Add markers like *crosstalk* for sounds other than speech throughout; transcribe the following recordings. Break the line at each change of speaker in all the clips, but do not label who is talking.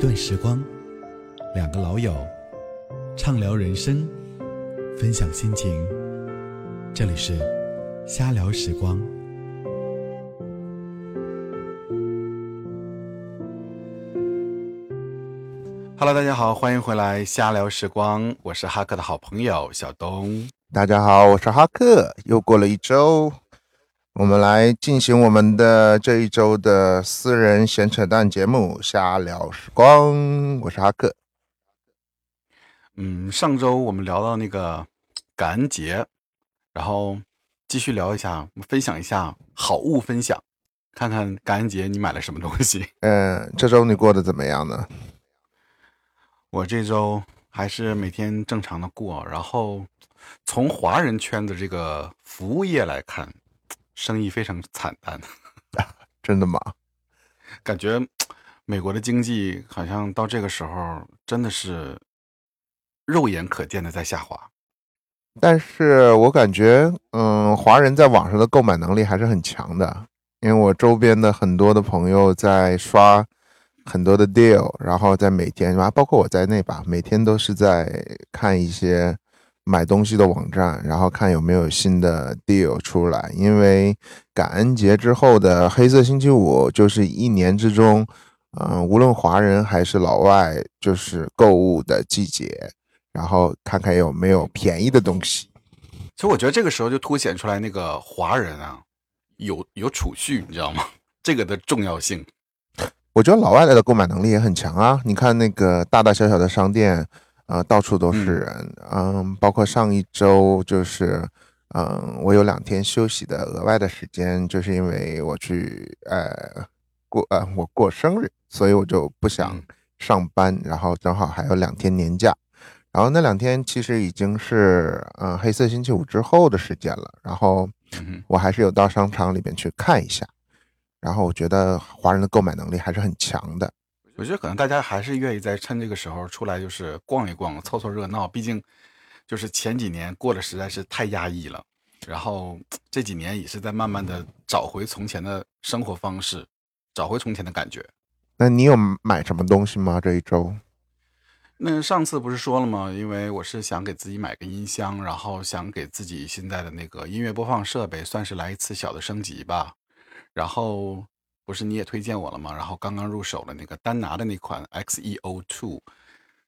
段时光，两个老友，畅聊人生，分享心情。这里是瞎聊时光。Hello，大家好，欢迎回来瞎聊时光，我是哈克的好朋友小东。
大家好，我是哈克，又过了一周。我们来进行我们的这一周的私人闲扯淡节目《瞎聊时光》，我是哈克。
嗯，上周我们聊到那个感恩节，然后继续聊一下，分享一下好物分享，看看感恩节你买了什么东西。
嗯，这周你过得怎么样呢？
我这周还是每天正常的过，然后从华人圈的这个服务业来看。生意非常惨淡，*laughs*
真的吗？
感觉美国的经济好像到这个时候真的是肉眼可见的在下滑。
但是我感觉，嗯，华人在网上的购买能力还是很强的，因为我周边的很多的朋友在刷很多的 deal，然后在每天啊，包括我在内吧，每天都是在看一些。买东西的网站，然后看有没有新的 deal 出来。因为感恩节之后的黑色星期五，就是一年之中，嗯，无论华人还是老外，就是购物的季节。然后看看有没有便宜的东西。
其实我觉得这个时候就凸显出来那个华人啊，有有储蓄，你知道吗？这个的重要性。
我觉得老外来的购买能力也很强啊。你看那个大大小小的商店。呃，到处都是人，嗯，包括上一周就是，嗯，我有两天休息的额外的时间，就是因为我去，呃，过，呃，我过生日，所以我就不想上班，然后正好还有两天年假，然后那两天其实已经是，嗯，黑色星期五之后的时间了，然后我还是有到商场里面去看一下，然后我觉得华人的购买能力还是很强的。
我觉得可能大家还是愿意在趁这个时候出来，就是逛一逛，凑凑热闹。毕竟，就是前几年过得实在是太压抑了，然后这几年也是在慢慢的找回从前的生活方式，找回从前的感觉。
那你有买什么东西吗？这一周？
那上次不是说了吗？因为我是想给自己买个音箱，然后想给自己现在的那个音乐播放设备算是来一次小的升级吧，然后。不是你也推荐我了吗？然后刚刚入手了那个丹拿的那款 XEO Two，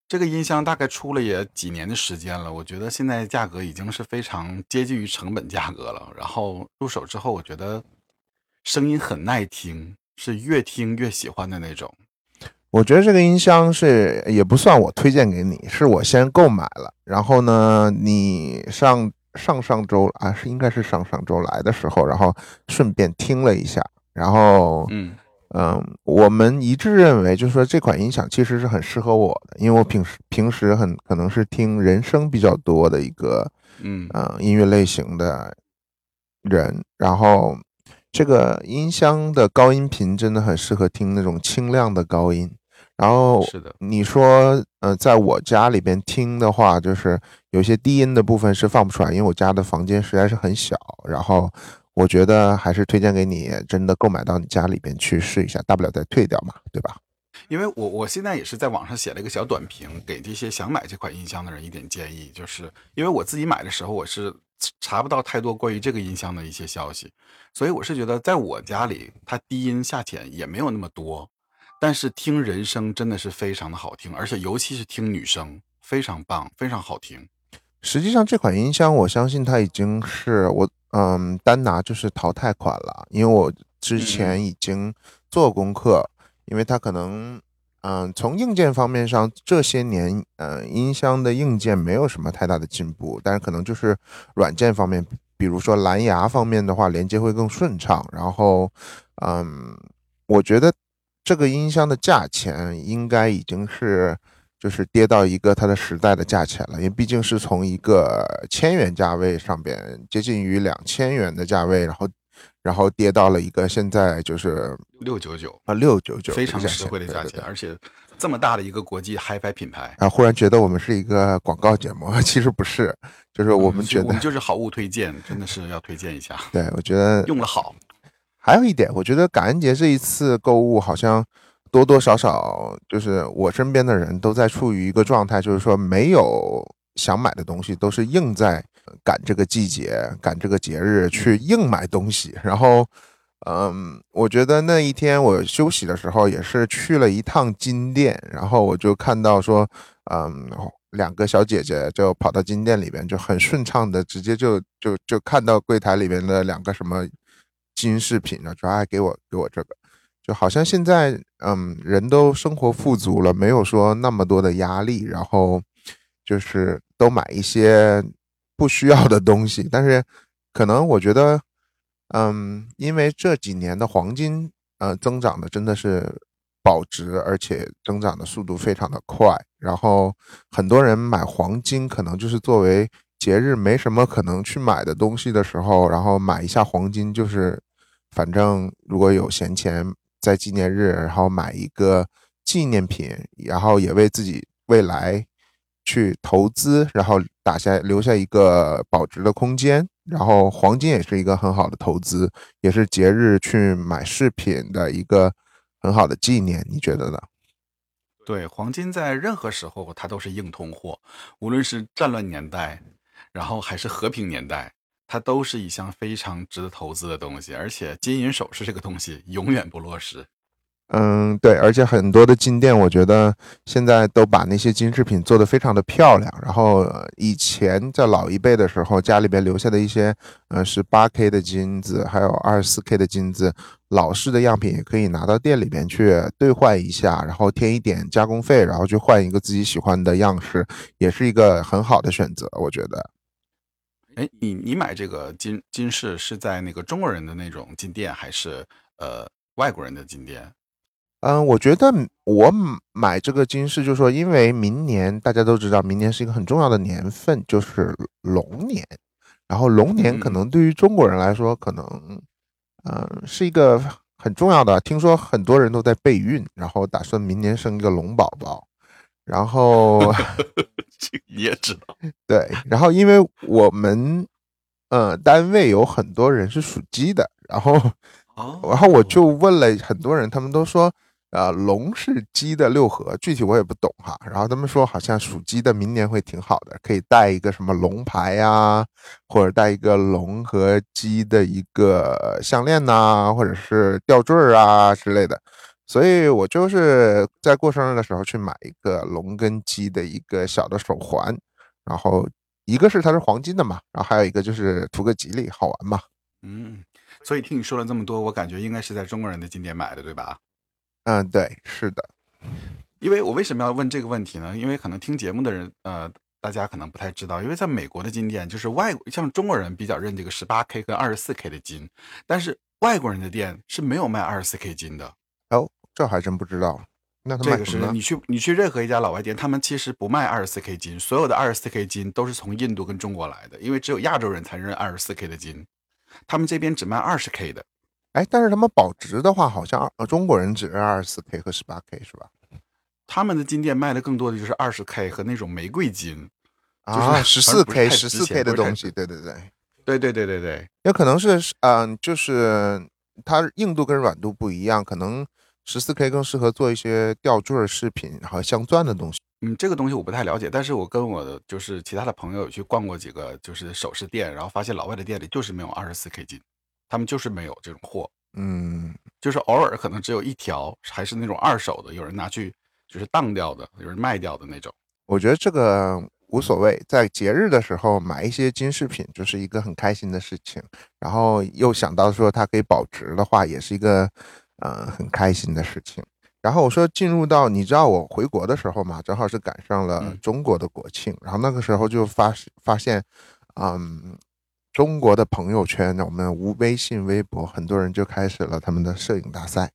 这个音箱大概出了也几年的时间了，我觉得现在价格已经是非常接近于成本价格了。然后入手之后，我觉得声音很耐听，是越听越喜欢的那种。
我觉得这个音箱是也不算我推荐给你，是我先购买了，然后呢，你上上上周啊，是应该是上上周来的时候，然后顺便听了一下。然后，嗯嗯，我们一致认为，就是说这款音响其实是很适合我的，因为我平时平时很可能是听人声比较多的一个，嗯嗯，音乐类型的人。然后，这个音箱的高音频真的很适合听那种清亮的高音。然后，
是的，
你说，呃，在我家里边听的话，就是有些低音的部分是放不出来，因为我家的房间实在是很小。然后。我觉得还是推荐给你，真的购买到你家里边去试一下，大不了再退掉嘛，对吧？
因为我我现在也是在网上写了一个小短评，给这些想买这款音箱的人一点建议，就是因为我自己买的时候，我是查不到太多关于这个音箱的一些消息，所以我是觉得在我家里，它低音下潜也没有那么多，但是听人声真的是非常的好听，而且尤其是听女声，非常棒，非常好听。
实际上这款音箱，我相信它已经是我。嗯，单拿就是淘汰款了，因为我之前已经做功课，因为它可能，嗯，从硬件方面上这些年，嗯，音箱的硬件没有什么太大的进步，但是可能就是软件方面，比如说蓝牙方面的话，连接会更顺畅。然后，嗯，我觉得这个音箱的价钱应该已经是。就是跌到一个它的时代的价钱了，因为毕竟是从一个千元价位上边接近于两千元的价位，然后然后跌到了一个现在就是
六九九
啊六九九，
非常实惠的价钱，而且这么大的一个国际 HiFi 品牌
啊，忽然觉得我们是一个广告节目，其实不是，就是我们觉得我
们就是好物推荐，真的是要推荐一下。
对，我觉得
用了好。
还有一点，我觉得感恩节这一次购物好像。多多少少就是我身边的人都在处于一个状态，就是说没有想买的东西，都是硬在赶这个季节、赶这个节日去硬买东西。然后，嗯，我觉得那一天我休息的时候也是去了一趟金店，然后我就看到说，嗯，两个小姐姐就跑到金店里边，就很顺畅的直接就就就看到柜台里面的两个什么金饰品了，说哎给我给我这个。就好像现在，嗯，人都生活富足了，没有说那么多的压力，然后就是都买一些不需要的东西。但是，可能我觉得，嗯，因为这几年的黄金，呃，增长的真的是保值，而且增长的速度非常的快。然后，很多人买黄金，可能就是作为节日没什么可能去买的东西的时候，然后买一下黄金，就是反正如果有闲钱。在纪念日，然后买一个纪念品，然后也为自己未来去投资，然后打下留下一个保值的空间。然后黄金也是一个很好的投资，也是节日去买饰品的一个很好的纪念。你觉得呢？
对，黄金在任何时候它都是硬通货，无论是战乱年代，然后还是和平年代。它都是一项非常值得投资的东西，而且金银首饰这个东西永远不落实。
嗯，对，而且很多的金店，我觉得现在都把那些金饰品做得非常的漂亮。然后以前在老一辈的时候，家里边留下的一些，呃，是八 K 的金子，还有二十四 K 的金子，老式的样品也可以拿到店里边去兑换一下，然后添一点加工费，然后去换一个自己喜欢的样式，也是一个很好的选择，我觉得。
哎，你你买这个金金饰是在那个中国人的那种金店，还是呃外国人的金店？
嗯，我觉得我买这个金饰，就是说，因为明年大家都知道，明年是一个很重要的年份，就是龙年。然后龙年可能对于中国人来说，可能嗯是一个很重要的。听说很多人都在备孕，然后打算明年生一个龙宝宝。然后 *laughs*
你也知道，
对。然后因为我们，呃，单位有很多人是属鸡的，然后，然后我就问了很多人，他们都说，呃，龙是鸡的六合，具体我也不懂哈。然后他们说，好像属鸡的明年会挺好的，可以带一个什么龙牌呀，或者带一个龙和鸡的一个项链呐，或者是吊坠啊之类的。所以我就是在过生日的时候去买一个龙跟鸡的一个小的手环，然后一个是它是黄金的嘛，然后还有一个就是图个吉利好玩嘛。
嗯，所以听你说了这么多，我感觉应该是在中国人的金店买的，对吧？
嗯，对，是的。
因为我为什么要问这个问题呢？因为可能听节目的人，呃，大家可能不太知道，因为在美国的金店，就是外像中国人比较认这个十八 K 跟二十四 K 的金，但是外国人的店是没有卖二十四 K 金的。
哦。这还真不知道，那他
这个是你去你去任何一家老外店，他们其实不卖二十四 K 金，所有的二十四 K 金都是从印度跟中国来的，因为只有亚洲人才认二十四 K 的金，他们这边只卖二十 K 的。
哎，但是他们保值的话，好像呃中国人只认二十四 K 和十八 K 是吧？
他们的金店卖的更多的就是二十 K 和那种玫瑰金，
啊，十四 K 十四 K 的东西，对对对，
对对对对对，
有可能是嗯，就是它硬度跟软度不一样，可能。十四 K 更适合做一些吊坠饰品，然后镶钻的东西。
嗯，这个东西我不太了解，但是我跟我的就是其他的朋友去逛过几个就是首饰店，然后发现老外的店里就是没有二十四 K 金，他们就是没有这种货。
嗯，
就是偶尔可能只有一条，还是那种二手的，有人拿去就是当掉的，有人卖掉的那种。
我觉得这个无所谓，在节日的时候买一些金饰品就是一个很开心的事情，然后又想到说它可以保值的话，也是一个。嗯，很开心的事情。然后我说进入到，你知道我回国的时候嘛，正好是赶上了中国的国庆。然后那个时候就发发现，嗯，中国的朋友圈，我们无微信、微博，很多人就开始了他们的摄影大赛。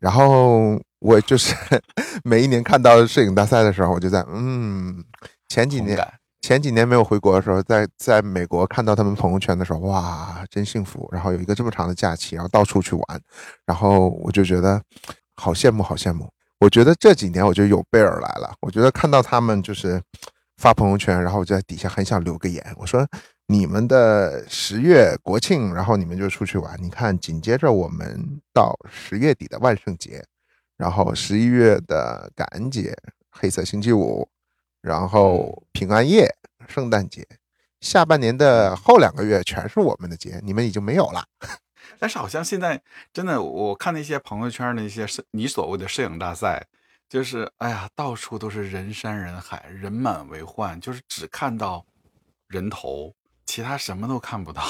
然后我就是 *laughs* 每一年看到摄影大赛的时候，我就在嗯，前几年。前几年没有回国的时候，在在美国看到他们朋友圈的时候，哇，真幸福！然后有一个这么长的假期，然后到处去玩，然后我就觉得好羡慕，好羡慕。我觉得这几年我就有备而来了。我觉得看到他们就是发朋友圈，然后我就在底下很想留个言，我说你们的十月国庆，然后你们就出去玩。你看，紧接着我们到十月底的万圣节，然后十一月的感恩节、黑色星期五，然后平安夜、圣诞节，下半年的后两个月全是我们的节，你们已经没有了。*laughs*
但是好像现在真的，我看那些朋友圈那些摄你所谓的摄影大赛，就是哎呀，到处都是人山人海，人满为患，就是只看到人头，其他什么都看不到。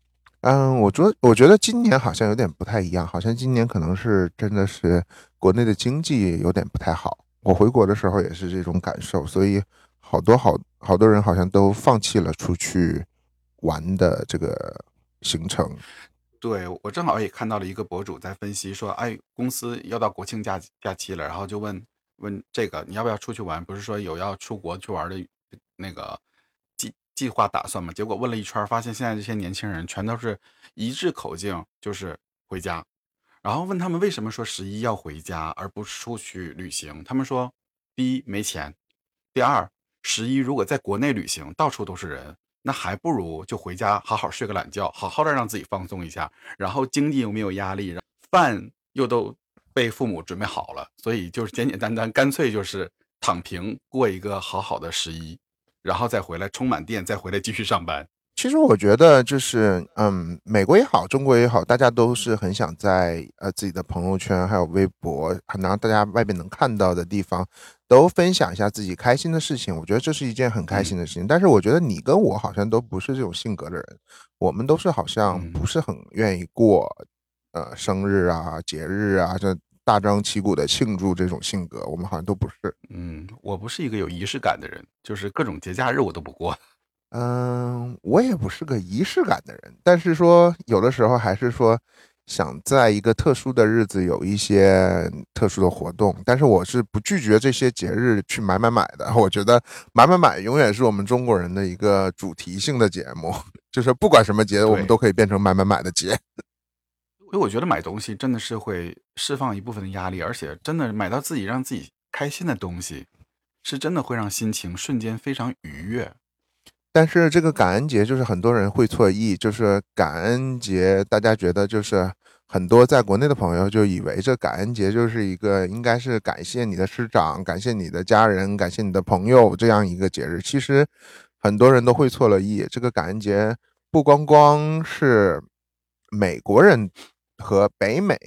*laughs*
嗯，我觉我觉得今年好像有点不太一样，好像今年可能是真的是国内的经济有点不太好。我回国的时候也是这种感受，所以好多好好多人好像都放弃了出去玩的这个行程。
对我正好也看到了一个博主在分析说，哎，公司要到国庆假假期了，然后就问问这个你要不要出去玩？不是说有要出国去玩的那个计计划打算吗？结果问了一圈，发现现在这些年轻人全都是一致口径，就是回家。然后问他们为什么说十一要回家而不出去旅行？他们说，第一没钱，第二十一如果在国内旅行，到处都是人。那还不如就回家好好睡个懒觉，好好的让自己放松一下，然后经济又没有压力，饭又都被父母准备好了，所以就是简简单单，干脆就是躺平过一个好好的十一，然后再回来充满电，再回来继续上班。
其实我觉得就是，嗯，美国也好，中国也好，大家都是很想在呃自己的朋友圈还有微博，能让大家外边能看到的地方，都分享一下自己开心的事情。我觉得这是一件很开心的事情。但是我觉得你跟我好像都不是这种性格的人，我们都是好像不是很愿意过，呃，生日啊、节日啊，这大张旗鼓的庆祝这种性格，我们好像都不是。
嗯，我不是一个有仪式感的人，就是各种节假日我都不过。
嗯，我也不是个仪式感的人，但是说有的时候还是说想在一个特殊的日子有一些特殊的活动，但是我是不拒绝这些节日去买买买的。*laughs* 我觉得买买买永远是我们中国人的一个主题性的节目，*laughs* 就是不管什么节，我们都可以变成买买买的节。*laughs*
因为我觉得买东西真的是会释放一部分的压力，而且真的买到自己让自己开心的东西，是真的会让心情瞬间非常愉悦。
但是这个感恩节就是很多人会错意，就是感恩节，大家觉得就是很多在国内的朋友就以为这感恩节就是一个应该是感谢你的师长、感谢你的家人、感谢你的朋友这样一个节日。其实很多人都会错了意，这个感恩节不光光是美国人和北美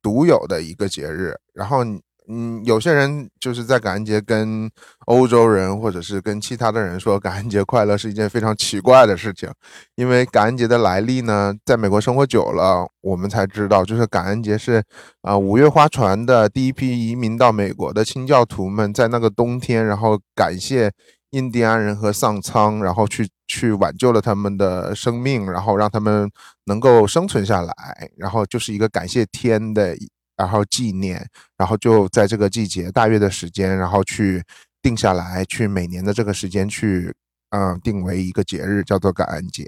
独有的一个节日，然后。嗯，有些人就是在感恩节跟欧洲人或者是跟其他的人说感恩节快乐是一件非常奇怪的事情，因为感恩节的来历呢，在美国生活久了，我们才知道，就是感恩节是啊五月花船的第一批移民到美国的清教徒们在那个冬天，然后感谢印第安人和上苍，然后去去挽救了他们的生命，然后让他们能够生存下来，然后就是一个感谢天的。然后纪念，然后就在这个季节大约的时间，然后去定下来，去每年的这个时间去，嗯，定为一个节日，叫做感恩节。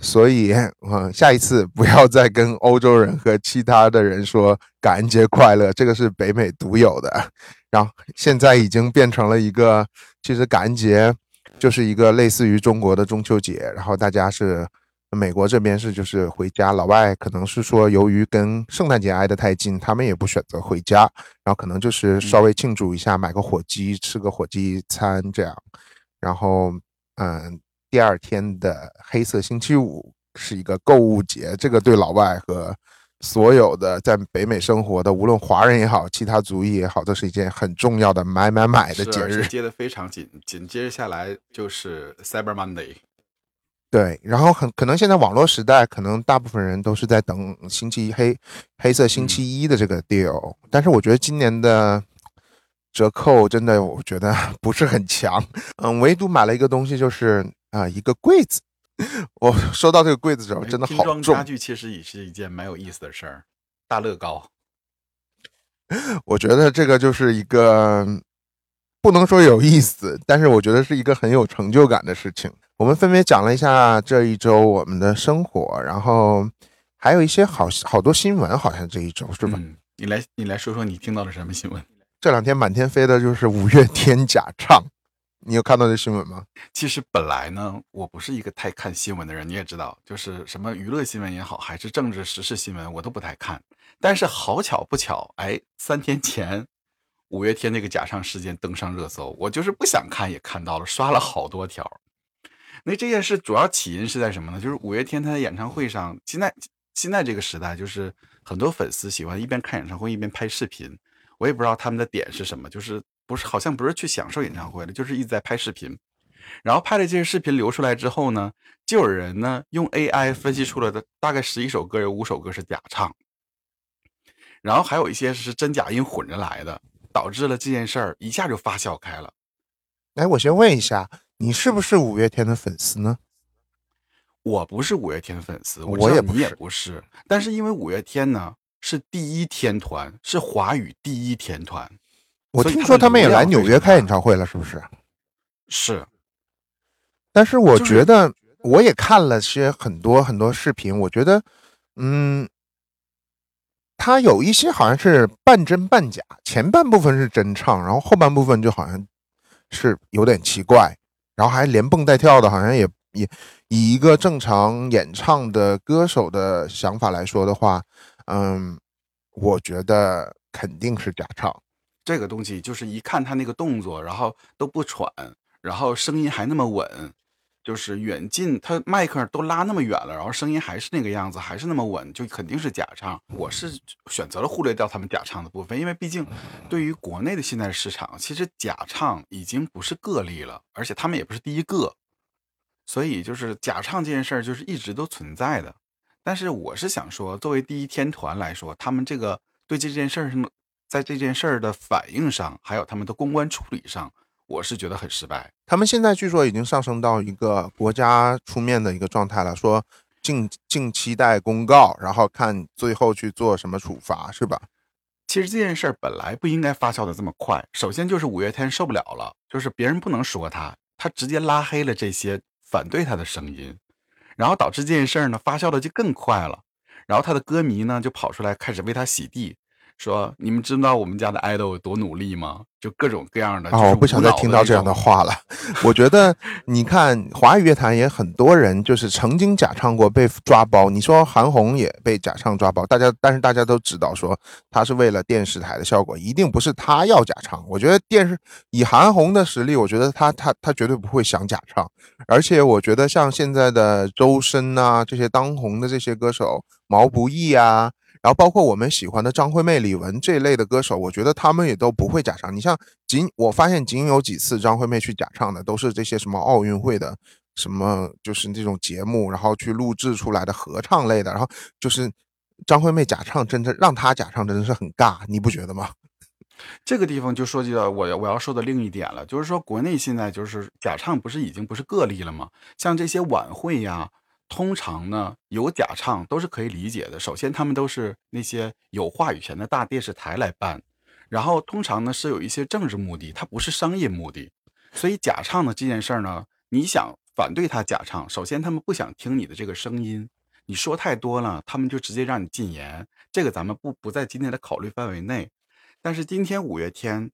所以，嗯，下一次不要再跟欧洲人和其他的人说感恩节快乐，这个是北美独有的。然后现在已经变成了一个，其实感恩节就是一个类似于中国的中秋节，然后大家是。美国这边是就是回家，老外可能是说由于跟圣诞节挨得太近，他们也不选择回家，然后可能就是稍微庆祝一下，买个火鸡，吃个火鸡餐这样。然后，嗯，第二天的黑色星期五是一个购物节，这个对老外和所有的在北美生活的，无论华人也好，其他族裔也好，都是一件很重要的买买买的节日。
接的非常紧，紧接着下来就是 Cyber Monday。
对，然后很可能现在网络时代，可能大部分人都是在等星期一黑黑色星期一的这个 deal，但是我觉得今年的折扣真的我觉得 *laughs* 不是很强，嗯，唯独买了一个东西就是啊一个柜子，我收到这个柜子之后真的好重。
家具其实也是一件蛮有意思的事儿，大乐高，*laughs*
我觉得这个就是一个不能说有意思，但是我觉得是一个很有成就感的事情。我们分别讲了一下这一周我们的生活，然后还有一些好好多新闻，好像这一周是吧？
你来，你来说说你听到了什么新闻？
这两天满天飞的就是五月天假唱，你有看到这新闻吗？
其实本来呢，我不是一个太看新闻的人，你也知道，就是什么娱乐新闻也好，还是政治时事新闻，我都不太看。但是好巧不巧，哎，三天前五月天那个假唱事件登上热搜，我就是不想看也看到了，刷了好多条。那这件事主要起因是在什么呢？就是五月天他在演唱会上，现在现在这个时代，就是很多粉丝喜欢一边看演唱会一边拍视频。我也不知道他们的点是什么，就是不是好像不是去享受演唱会了，就是一直在拍视频。然后拍了这些视频流出来之后呢，就有人呢用 AI 分析出来的大概十一首歌有五首歌是假唱，然后还有一些是真假音混着来的，导致了这件事儿一下就发酵开了。
哎，我先问一下，你是不是五月天的粉丝呢？
我不是五月天的粉丝，
我也
你也不是。但是因为五月天呢是第一天团，是华语第一天团，
我听说他们也来纽约开演唱会了，是不是？
是。
但是我觉得，我也看了些很多很多视频，我觉得，嗯，他有一些好像是半真半假，前半部分是真唱，然后后半部分就好像是有点奇怪，然后还连蹦带跳的，好像也也以一个正常演唱的歌手的想法来说的话，嗯，我觉得肯定是假唱。
这个东西就是一看他那个动作，然后都不喘，然后声音还那么稳。就是远近，他麦克都拉那么远了，然后声音还是那个样子，还是那么稳，就肯定是假唱。我是选择了忽略掉他们假唱的部分，因为毕竟对于国内的现在市场，其实假唱已经不是个例了，而且他们也不是第一个，所以就是假唱这件事儿就是一直都存在的。但是我是想说，作为第一天团来说，他们这个对这件事儿上，在这件事儿的反应上，还有他们的公关处理上。我是觉得很失败。
他们现在据说已经上升到一个国家出面的一个状态了，说静静期待公告，然后看最后去做什么处罚，是吧？
其实这件事儿本来不应该发酵的这么快。首先就是五月天受不了了，就是别人不能说他，他直接拉黑了这些反对他的声音，然后导致这件事儿呢发酵的就更快了。然后他的歌迷呢就跑出来开始为他洗地。说你们知道我们家的爱豆有多努力吗？就各种各样的
啊！我不想再听到这样的话了。我觉得 *laughs* 你看华语乐坛也很多人就是曾经假唱过被抓包。你说韩红也被假唱抓包，大家但是大家都知道说他是为了电视台的效果，一定不是他要假唱。我觉得电视以韩红的实力，我觉得他他他绝对不会想假唱。而且我觉得像现在的周深啊这些当红的这些歌手，毛不易啊。然后包括我们喜欢的张惠妹、李玟这一类的歌手，我觉得他们也都不会假唱。你像仅我发现仅有几次张惠妹去假唱的，都是这些什么奥运会的什么就是这种节目，然后去录制出来的合唱类的。然后就是张惠妹假唱，真的让她假唱真的是很尬，你不觉得吗？*laughs*
这个地方就涉及到我我要说的另一点了，就是说国内现在就是假唱不是已经不是个例了吗？像这些晚会呀。通常呢，有假唱都是可以理解的。首先，他们都是那些有话语权的大电视台来办，然后通常呢是有一些政治目的，它不是商业目的。所以假唱的这件事儿呢，你想反对他假唱，首先他们不想听你的这个声音，你说太多了，他们就直接让你禁言。这个咱们不不在今天的考虑范围内。但是今天五月天，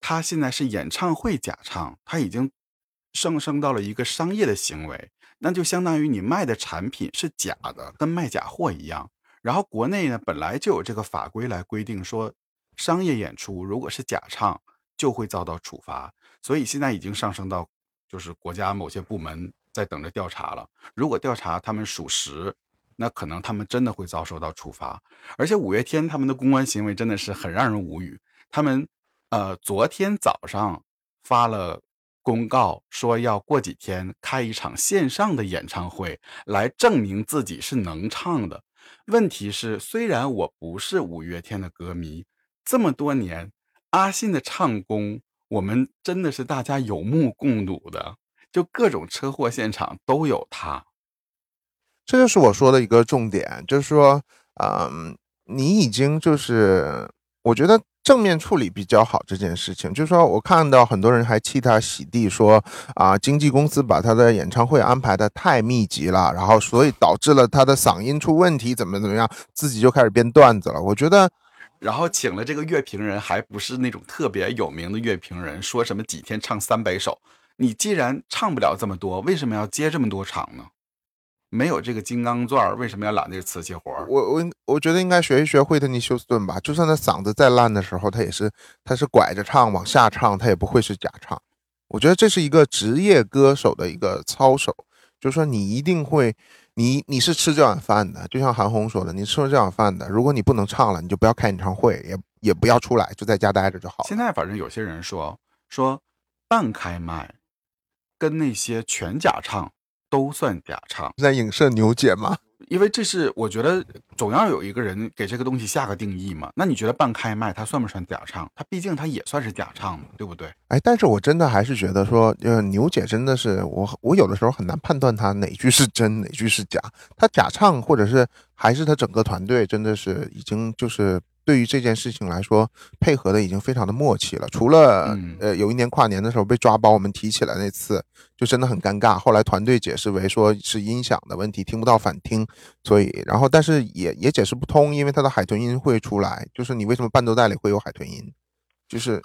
他现在是演唱会假唱，他已经上升到了一个商业的行为。那就相当于你卖的产品是假的，跟卖假货一样。然后国内呢本来就有这个法规来规定说，商业演出如果是假唱就会遭到处罚。所以现在已经上升到，就是国家某些部门在等着调查了。如果调查他们属实，那可能他们真的会遭受到处罚。而且五月天他们的公关行为真的是很让人无语。他们呃昨天早上发了。公告说要过几天开一场线上的演唱会，来证明自己是能唱的。问题是，虽然我不是五月天的歌迷，这么多年阿信的唱功，我们真的是大家有目共睹的，就各种车祸现场都有他。
这就是我说的一个重点，就是说，嗯，你已经就是，我觉得。正面处理比较好这件事情，就是说我看到很多人还替他洗地，说啊，经纪公司把他的演唱会安排的太密集了，然后所以导致了他的嗓音出问题，怎么怎么样，自己就开始编段子了。我觉得，
然后请了这个乐评人，还不是那种特别有名的乐评人，说什么几天唱三百首，你既然唱不了这么多，为什么要接这么多场呢？没有这个金刚钻，为什么要揽这个瓷器活儿？
我我我觉得应该学一学惠特尼休斯顿吧，就算他嗓子再烂的时候，他也是他是拐着唱往下唱，他也不会是假唱。我觉得这是一个职业歌手的一个操守，就是说你一定会，你你是吃这碗饭的，就像韩红说的，你吃了这碗饭的，如果你不能唱了，你就不要开演唱会，也也不要出来，就在家待着就好。
现在反正有些人说说半开麦跟那些全假唱都算假唱，
在影射牛姐吗？*laughs*
因为这是我觉得总要有一个人给这个东西下个定义嘛。那你觉得半开麦它算不算假唱？它毕竟它也算是假唱嘛，对不对？
哎，但是我真的还是觉得说，呃，牛姐真的是我，我有的时候很难判断她哪句是真，哪句是假。她假唱，或者是还是她整个团队真的是已经就是。对于这件事情来说，配合的已经非常的默契了。除了
嗯
呃有一年跨年的时候被抓包，我们提起来那次就真的很尴尬。后来团队解释为说是音响的问题，听不到反听，所以然后但是也也解释不通，因为它的海豚音会出来，就是你为什么伴奏带里会有海豚音，就是。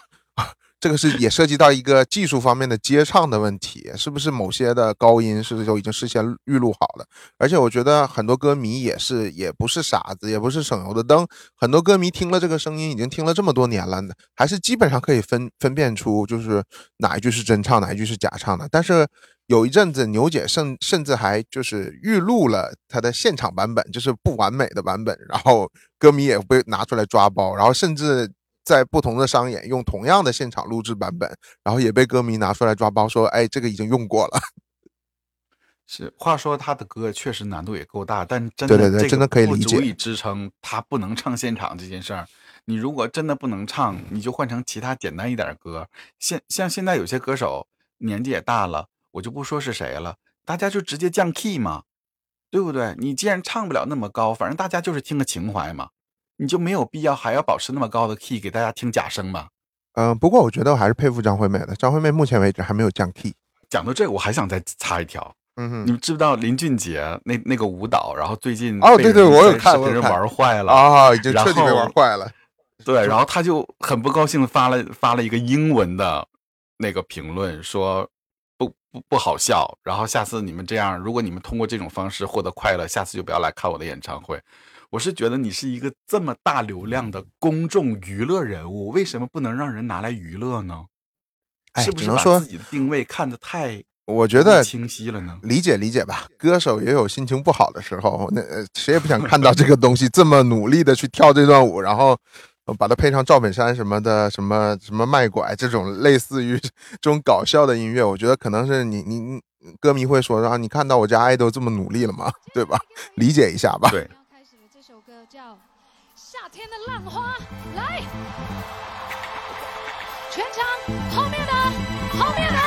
这个是也涉及到一个技术方面的接唱的问题，是不是某些的高音是不是就已经事先预录好了？而且我觉得很多歌迷也是也不是傻子，也不是省油的灯，很多歌迷听了这个声音已经听了这么多年了，还是基本上可以分分辨出就是哪一句是真唱，哪一句是假唱的。但是有一阵子牛姐甚甚至还就是预录了她的现场版本，就是不完美的版本，然后歌迷也被拿出来抓包，然后甚至。在不同的商演用同样的现场录制版本，然后也被歌迷拿出来抓包，说：“哎，这个已经用过了。*laughs* ”
是，话说他的歌确实难度也够大，但真
的对对对，真的可以理解，
足以支撑他不能唱现场这件事儿。你如果真的不能唱，你就换成其他简单一点的歌。现像现在有些歌手年纪也大了，我就不说是谁了，大家就直接降 key 嘛，对不对？你既然唱不了那么高，反正大家就是听个情怀嘛。你就没有必要还要保持那么高的 key 给大家听假声吗？
嗯，不过我觉得我还是佩服张惠妹的。张惠妹目前为止还没有降 key。
讲到这个，我还想再插一条。
嗯哼，
你们知不知道林俊杰那那个舞蹈，然后最近
哦，对对，我有看，
被人玩坏了
啊，已经彻底被玩坏了。
对，然后他就很不高兴的，发了发了一个英文的那个评论，说不不不好笑。然后下次你们这样，如果你们通过这种方式获得快乐，下次就不要来看我的演唱会。我是觉得你是一个这么大流量的公众娱乐人物，为什么不能让人拿来娱乐呢？是不是把自己的定位看得太
我觉得
清晰了呢？
理解理解吧，歌手也有心情不好的时候，那谁也不想看到这个东西这么努力的去跳这段舞，然后把它配上赵本山什么的，什么什么卖拐这种类似于这种搞笑的音乐，我觉得可能是你你歌迷会说啊，你看到我家爱豆这么努力了吗？对吧？理解一下吧。
对。
天的浪花，来，全场后面的，后面的。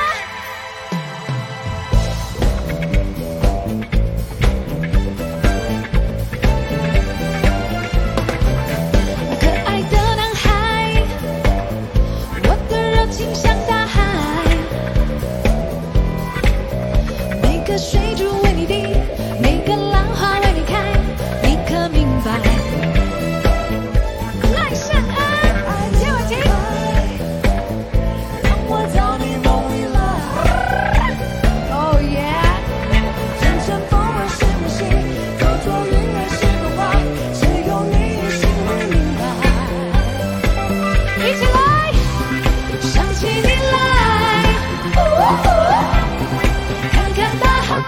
可爱的男孩，我的热情像大海，每个水珠为你滴，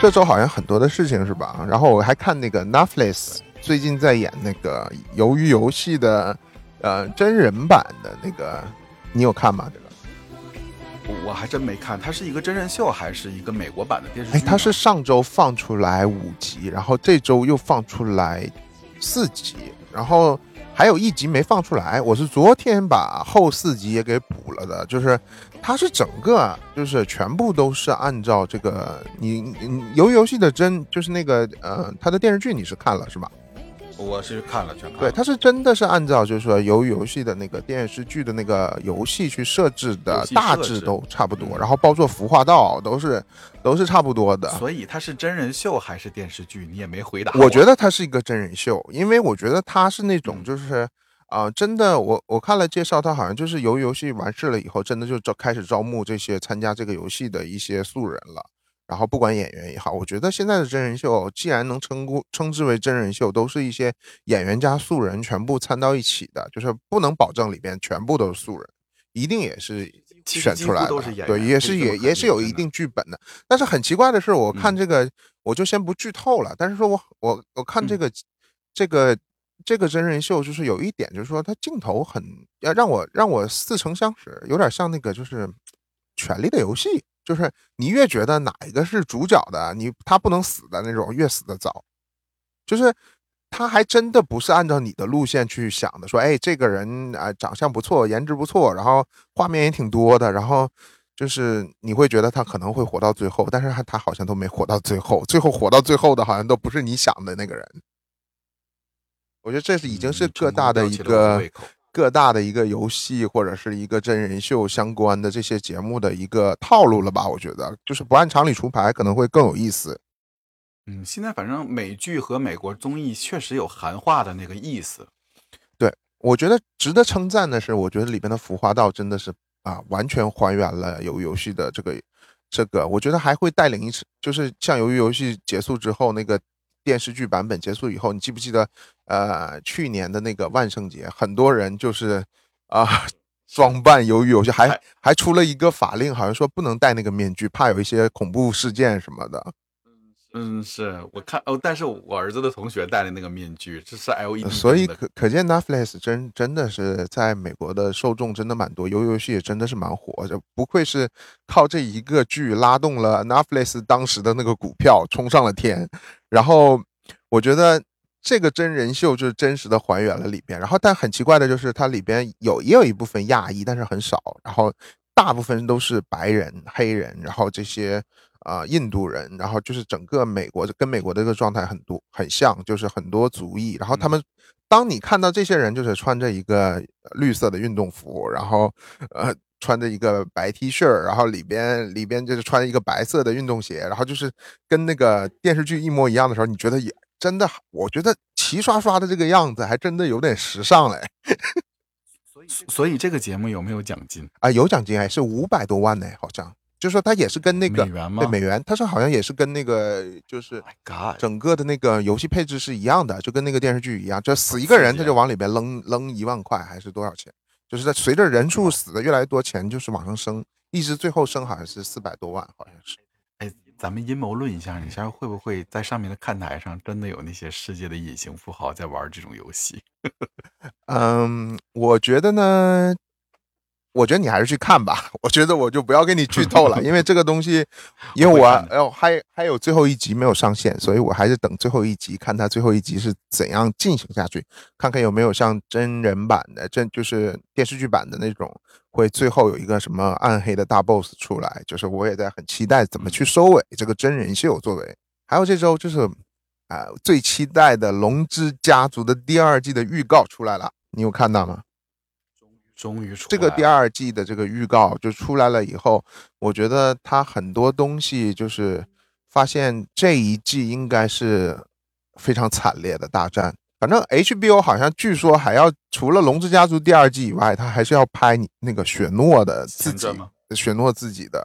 这周好像很多的事情是吧？然后我还看那个 Netflix 最近在演那个《鱿鱼游戏》的呃真人版的那个，你有看吗？这个？
我还真没看，它是一个真人秀还是一个美国版的电视剧？
哎，它是上周放出来五集，然后这周又放出来四集，然后还有一集没放出来。我是昨天把后四集也给补了的，就是它是整个就是全部都是按照这个你你游游戏的真就是那个呃，它的电视剧你是看了是吧？
我是看了，全看了。
对，它是真的是按照就是说由游戏的那个电视剧的那个游戏去设置的大致都差不多，
嗯
然后包括服化道都是都是差不多的。
所以它是真人秀还是电视剧？你也没回答
我觉得它是一个真人秀，因为我觉得它是那种
嗯
就是，啊、真的，我我看了介绍，他好像就是由于游戏完事了以后，真的就招开始招募这些参加这个游戏的一些素人了。然后不管演员也好，我觉得现在的真人秀既然能称呼称之为真人秀，都是一些演员加素人全部掺到一起的，就是不能保证里边全部都是素人，一定也是选出来对，也是也也是有一定剧本的。但是很奇怪的是，我看
嗯
这个，我就先不剧透了。但是说我我我看这
嗯
个、这个这个真人秀，就是有一点，就是说它镜头很要让我让我似曾相识，有点像那个就是《权力的游戏》，就是你越觉得哪一个是主角的，你他不能死的那种，越死的早。就是他还真的不是按照你的路线去想的，说，哎，这个人啊、长相不错，颜值不错，然后画面也挺多的，然后就是你会觉得他可能会活到最后，但是他他好像都没活到最后，最后活到最后的好像都不是你想的那个人。我觉得这是已经是各大的一个各大的一个游戏或者是一个真人秀相关的这些节目的一个套路了吧？我觉得就是不按常理出牌可能会更有意思。
嗯，现在反正美剧和美国综艺确实有韩化的那个意思。
对我觉得值得称赞的是，我觉得里边的浮化道真的是啊，完全还原了鱿鱼游戏的这个这个，我觉得还会带领一次，就是像鱿鱼游戏结束之后那个电视剧版本结束以后，你记不记得呃去年的那个万圣节，很多人就是啊。装扮鱿鱼游戏还
还
还出了一个法令，好像说不能戴那个面具，怕有一些恐怖事件什么的。
嗯，是我看哦，但是我儿子的同学戴的那个面具，这是 LED
呃所以可可见 Netflix 真真的是在美国的受众真的蛮多，游游戏也真的是蛮火的，不愧是靠这一个剧拉动了 Netflix 当时的那个股票冲上了天。然后我觉得这个真人秀就是真实的还原了里边，然后但很奇怪的就是它里边有也有一部分亚裔，但是很少，然后大部分都是白人、黑人，然后这些。啊、印度人，然后就是整个美国跟美国的这个状态很多很像，就是很多族裔，然后他们当你看到这些人就是穿着一个呃绿色的运动服，然后呃穿着一个白 T 恤，然后里边里边就是穿一个白色的运动鞋，然后就是跟那个电视剧一模一样的时候，你觉得也真的，我觉得齐刷刷的这个样子还真的有点时尚嘞 *laughs*
所以所以这个节目有没有奖金？
啊！有奖金还是五百多万呢，好像就是说他也是跟那个
美元吗
对美元，他说好像也是跟那个就是。整个的那个游戏配置是一样的，就跟那个电视剧一样，就死一个人他就往里边扔扔一万块还是多少钱？就是在随着人数死的越来越多，钱就是往上升，一直最后升好像是四百多万，好像是。
哎，咱们阴谋论一下，你猜会不会在上面的看台上真的有那些世界的隐形富豪在玩这种游戏？*laughs*
嗯，我觉得呢，我觉得你还是去看吧。我觉得我就不要给你剧透了，因为这个东西，*laughs* 因为我哎呦还还有最后一集没有上线，所以我还是等最后一集看他最后一集是怎样进行下去，看看有没有像真人版的真就是电视剧版的那种，会最后有一个什么暗黑的大 boss 出来。就是我也在很期待怎么去收尾这个真人秀作为。还有这周就是啊、最期待的《龙之家族》的第二季的预告出来了，你有看到吗？
终于出
这个第二季的这个预告就出来了以后，我觉得它很多东西就是发现这一季应该是非常惨烈的大战。反正 HBO 好像据说还要除了《龙之家族》第二季以外，他还是要拍你那个雪诺的自己雪诺自己的，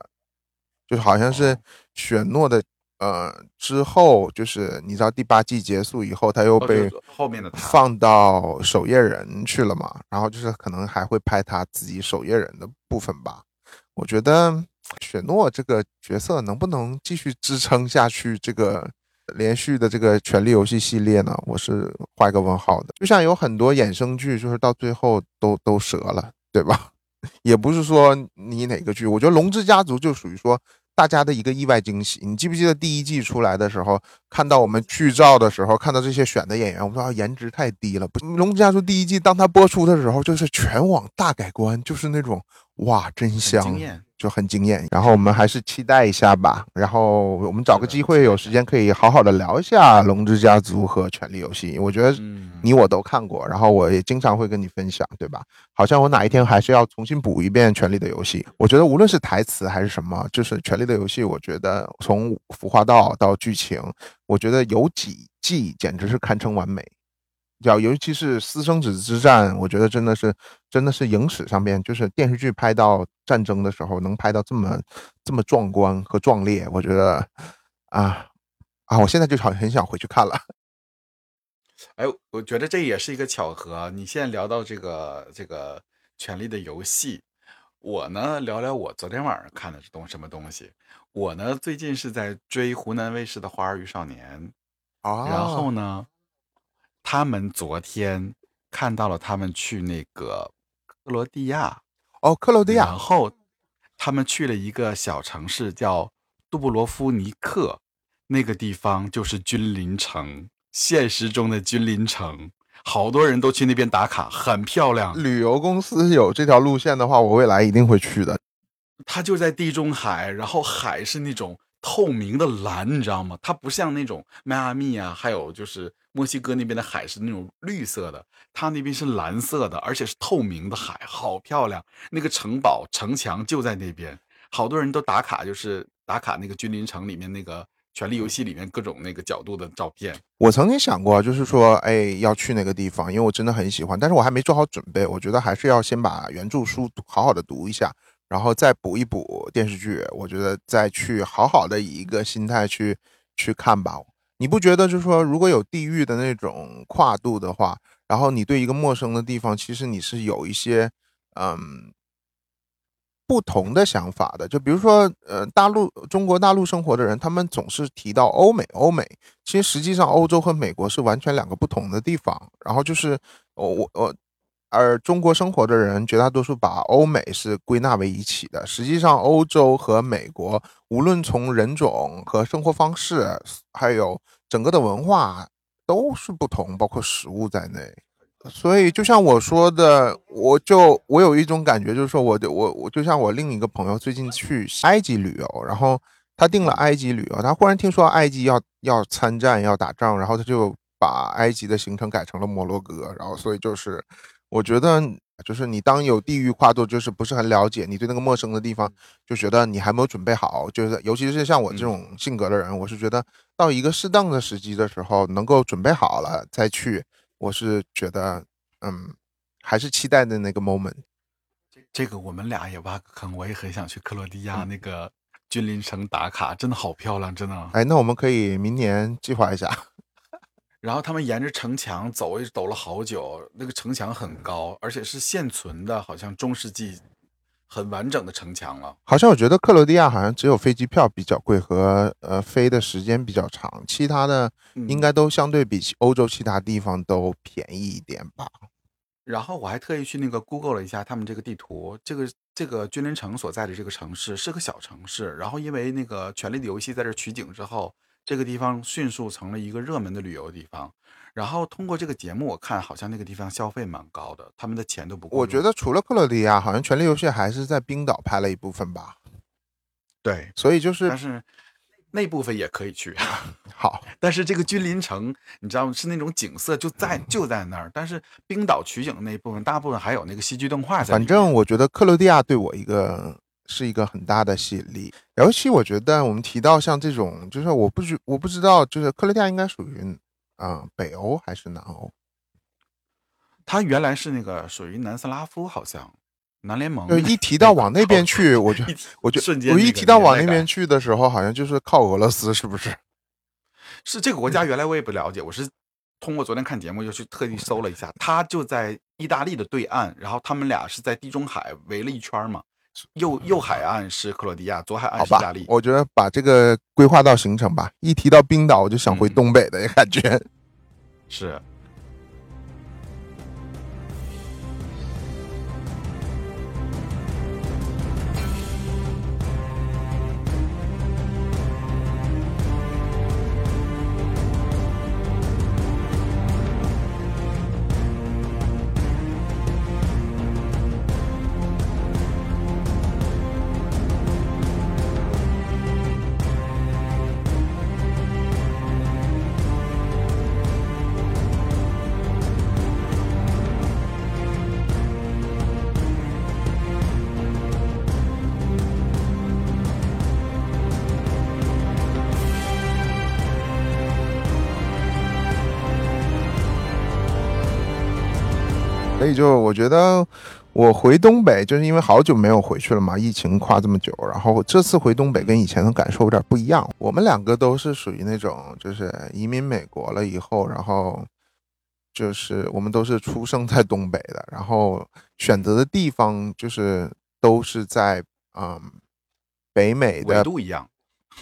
就是好像是
哦。
雪诺的呃之后，就是你知道第八季结束以后，他又
哦
被
后面的
放到守夜人去了嘛，然后就是可能还会拍他自己守夜人的部分吧。我觉得雪诺这个角色能不能继续支撑下去这个连续的这个《权力游戏》系列呢？我是画一个问号的。就像有很多衍生剧，就是到最后都都折了，对吧？*laughs* 也不是说你哪个剧，我觉得《龙之家族》就属于说大家的一个意外惊喜。你记不记得第一季出来的时候，看到我们剧照的时候，看到这些选的演员，我们说啊颜值太低了。不，《龙之家族》第一季当它播出的时候，就是全网大改观，就是那种哇真香，就很惊艳。然后我们还是期待一下吧。然后我们找个机会有时间可以好好的聊一下《龙之家族》和《权力游戏》。我觉得
嗯，
你我都看过，然后我也经常会跟你分享，对吧？好像我哪一天还是要重新补一遍《权力的游戏》。我觉得无论是台词还是什么，就是《权力的游戏》，我觉得从服化道到剧情，我觉得有几季简直是堪称完美。叫尤其是私生子之战，我觉得真的是真的是影史上面，就是电视剧拍到战争的时候，能拍到这么这么壮观和壮烈，我觉得啊啊，我现在就好很想回去看了。*laughs*
哎，我觉得这也是一个巧合。你现在聊到这个这个《权力的游戏》，我呢聊聊我昨天晚上看的是东什么东西。我呢最近是在追湖南卫视的《花儿与少年》，
啊，
然后呢，他们昨天看到了他们去那个克罗地亚，
哦，克罗地亚
然后他们去了一个小城市叫杜布罗夫尼克，那个地方就是君临城，现实中的君临城，好多人都去那边打卡，很漂亮。
旅游公司有这条路线的话，我未来一定会去的。
它就在地中海，然后海是那种透明的蓝，你知道吗？它不像那种迈阿密啊，还有就是墨西哥那边的海是那种绿色的，它那边是蓝色的，而且是透明的海，好漂亮。那个城堡城墙就在那边，好多人都打卡，就是打卡那个君临城里面那个《权力游戏》里面各种那个角度的照片。
我曾经想过，就是说，哎，要去那个地方，因为我真的很喜欢，但是我还没做好准备。我觉得还是要先把原著书读好好的读一下，然后再补一补电视剧。我觉得再去好好的以一个心态去去看吧。你不觉得就是说，如果有地域的那种跨度的话，然后你对一个陌生的地方，其实你是有一些嗯不同的想法的。就比如说，呃，大陆中国大陆生活的人，他们总是提到欧美，欧美。其实实际上，欧洲和美国是完全两个不同的地方。然后就是我我我，而中国生活的人绝大多数把欧美是归纳为一起的。实际上，欧洲和美国，无论从人种和生活方式，还有整个的文化都是不同，包括食物在内。所以，就像我说的，我就我有一种感觉，就是说我的我我就像我另一个朋友最近去埃及旅游，然后他订了埃及旅游，他忽然听说埃及要要参战要打仗，然后他就把埃及的行程改成了摩洛哥，然后所以就是我觉得就是你当有地域跨度，就是不是很了解，你对那个陌生的地方就觉得你还没有准备好，就是尤其是像我这种性格的人，我是觉得到一个适当的时机的时候，能够准备好了再去。我是觉得，嗯，还是期待的那个 moment。
这个我们俩也挖个坑，我也很想去克罗地亚那个君临城打卡，真的好漂亮，真的。
哎，那我们可以明年计划一下。
然后他们沿着城墙走，也走了好久。那个城墙很高，而且是现存的，好像中世纪很完整的城墙了。
好像我觉得克罗地亚好像只有飞机票比较贵和呃飞的时间比较长，其他的应该都相对比欧洲其他地方都便宜一点吧。
然后我还特意去那个 Google 了一下他们这个地图，这个这个君临城所在的这个城市是个小城市。然后因为那个《权力的游戏》在这取景之后，这个地方迅速成了一个热门的旅游地方。然后通过这个节目，我看好像那个地方消费蛮高的，他们的钱都不够。
我觉得除了克罗地亚，好像《权力游戏》还是在冰岛拍了一部分吧。
对，
所以就是
但是那部分也可以去。*laughs*
好，
但是这个君临城，你知道吗？是那种景色就在就在那儿。但是冰岛取景的那一部分，大部分还有那个戏剧动画在。
反正我觉得克罗地亚对我一个是一个很大的吸引力，尤其我觉得我们提到像这种，就是我不知我不知道，就是克罗地亚应该属于啊、北欧还是南欧？
它原来是那个属于南斯拉夫，好像南联盟。
就一提到 *laughs* 往那边去，我就我就 *laughs*
瞬间
我一提到往那边去的时候，好像就是靠俄罗斯，是不是？
是这个国家原来我也不了解，我是通过昨天看节目就去特地搜了一下，它就在意大利的对岸，然后他们俩是在地中海围了一圈嘛，右右海岸是克罗地亚，左海岸是意大利，。
我觉得把这个规划到行程吧。一提到冰岛，我就想回
嗯
东北的感觉。
是。
以就我觉得我回东北，就是因为好久没有回去了嘛，疫情跨这么久，然后这次回东北跟以前的感受有点不一样。我们两个都是属于那种就是移民美国了以后，然后就是我们都是出生在东北的，然后选择的地方就是都是在嗯北美
纬
的
度一样。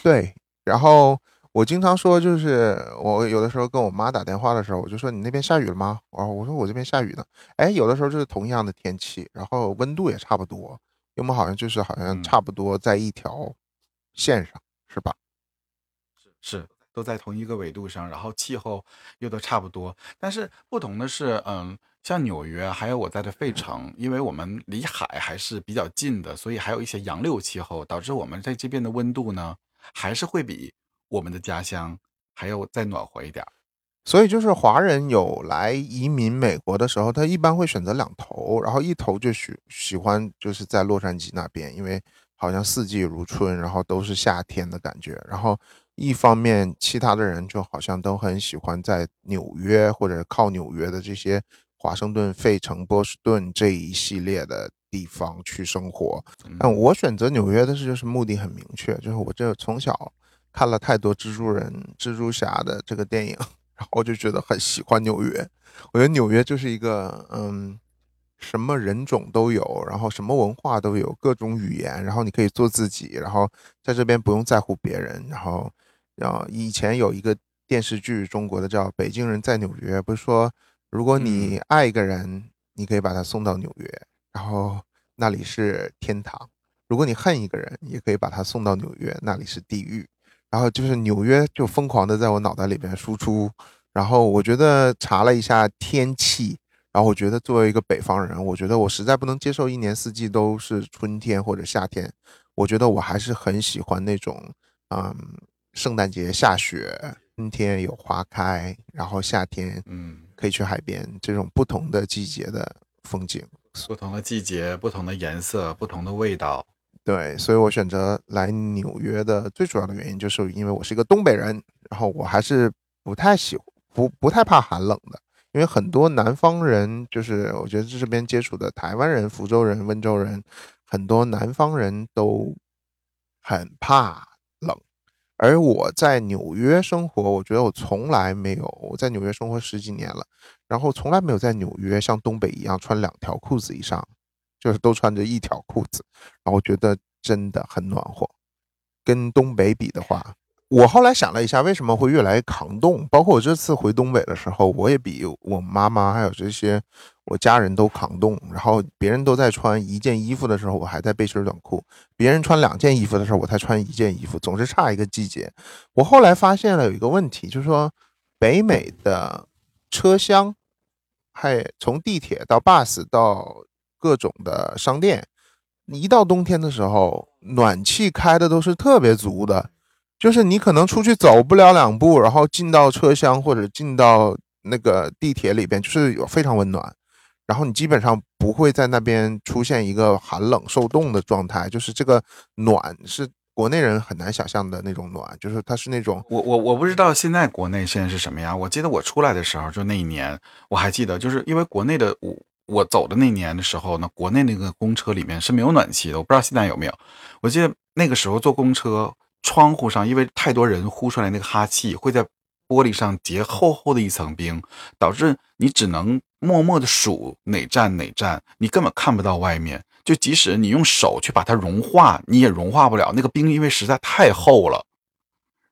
对，然后我经常说，就是我有的时候跟我妈打电话的时候，我就说你那边下雨了吗？然后我说我这边下雨呢。哎，有的时候就是同样的天气，然后温度也差不多，我们好像就是好像
嗯
差不多在一条线上，是吧？
是是都在同一个纬度上，然后气候又都差不多。但是不同的是，嗯，像纽约还有我在的费城，因为我们离海还是比较近的，所以还有一些洋流气候，导致我们在这边的温度呢，还是会比我们的家乡还要再暖和一点儿。
所以就是华人有来移民美国的时候，他一般会选择两头，然后一头就喜喜欢就是在洛杉矶那边，因为好像四季如春，然后都是夏天的感觉。然后一方面，其他的人就好像都很喜欢在纽约或者靠纽约的这些华盛顿、费城、波士顿这一系列的地方去生活。但我选择纽约的是，就是目的很明确，就是我这从小看了太多蜘蛛人、蜘蛛侠的这个电影，*laughs* 然后我就觉得很喜欢纽约。我觉得纽约就是一个嗯，什么人种都有，然后什么文化都有，各种语言，然后你可以做自己，然后在这边不用在乎别人，然后，然后以前有一个电视剧，中国的叫《北京人在纽约》，不是说如果你爱一个人，你可以把他送到纽约，然后那里是天堂；如果你恨一个人，也可以把他送到纽约，那里是地狱。然后就是纽约就疯狂的在我脑袋里边输出，然后我觉得查了一下天气，然后我觉得作为一个北方人，我觉得我实在不能接受一年四季都是春天或者夏天，我觉得我还是很喜欢那种，嗯，圣诞节下雪，春天有花开，然后夏天
嗯，
可以去海边，这种不同的季节的风景。
不同的季节、不同的颜色、不同的味道。
对，所以我选择来纽约的最主要的原因，就是因为我是一个东北人，然后我还是不太喜不不太怕寒冷的，因为很多南方人，就是我觉得这边接触的台湾人、福州人、温州人，很多南方人都很怕冷，而我在纽约生活，我觉得我从来没有我在纽约生活十几年了，然后从来没有在纽约像东北一样穿两条裤子以上，就是都穿着一条裤子。然后觉得真的很暖和。跟东北比的话，我后来想了一下，为什么会越来越抗冻？包括我这次回东北的时候，我也比我妈妈还有这些我家人都抗冻。然后别人都在穿一件衣服的时候，我还在背心短裤；别人穿两件衣服的时候，我才穿一件衣服，总是差一个季节。我后来发现了有一个问题，就是说北美的车厢，还从地铁到 bus 到各种的商店，一到冬天的时候，暖气开的都是特别足的，就是你可能出去走不了两步，然后进到车厢或者进到那个地铁里边，就是有非常温暖，然后你基本上不会在那边出现一个寒冷受冻的状态，就是这个暖是国内人很难想象的那种暖，就是它是那种
我我我不知道现在国内现在是什么样。我记得我出来的时候，就那一年，我还记得，就是因为国内的我走的那年的时候呢，国内那个公车里面是没有暖气的，我不知道现在有没有。我记得那个时候坐公车，窗户上因为太多人呼出来那个哈气，会在玻璃上结厚厚的一层冰，导致你只能默默的数哪站哪站，你根本看不到外面。就即使你用手去把它融化，你也融化不了。那个冰因为实在太厚了，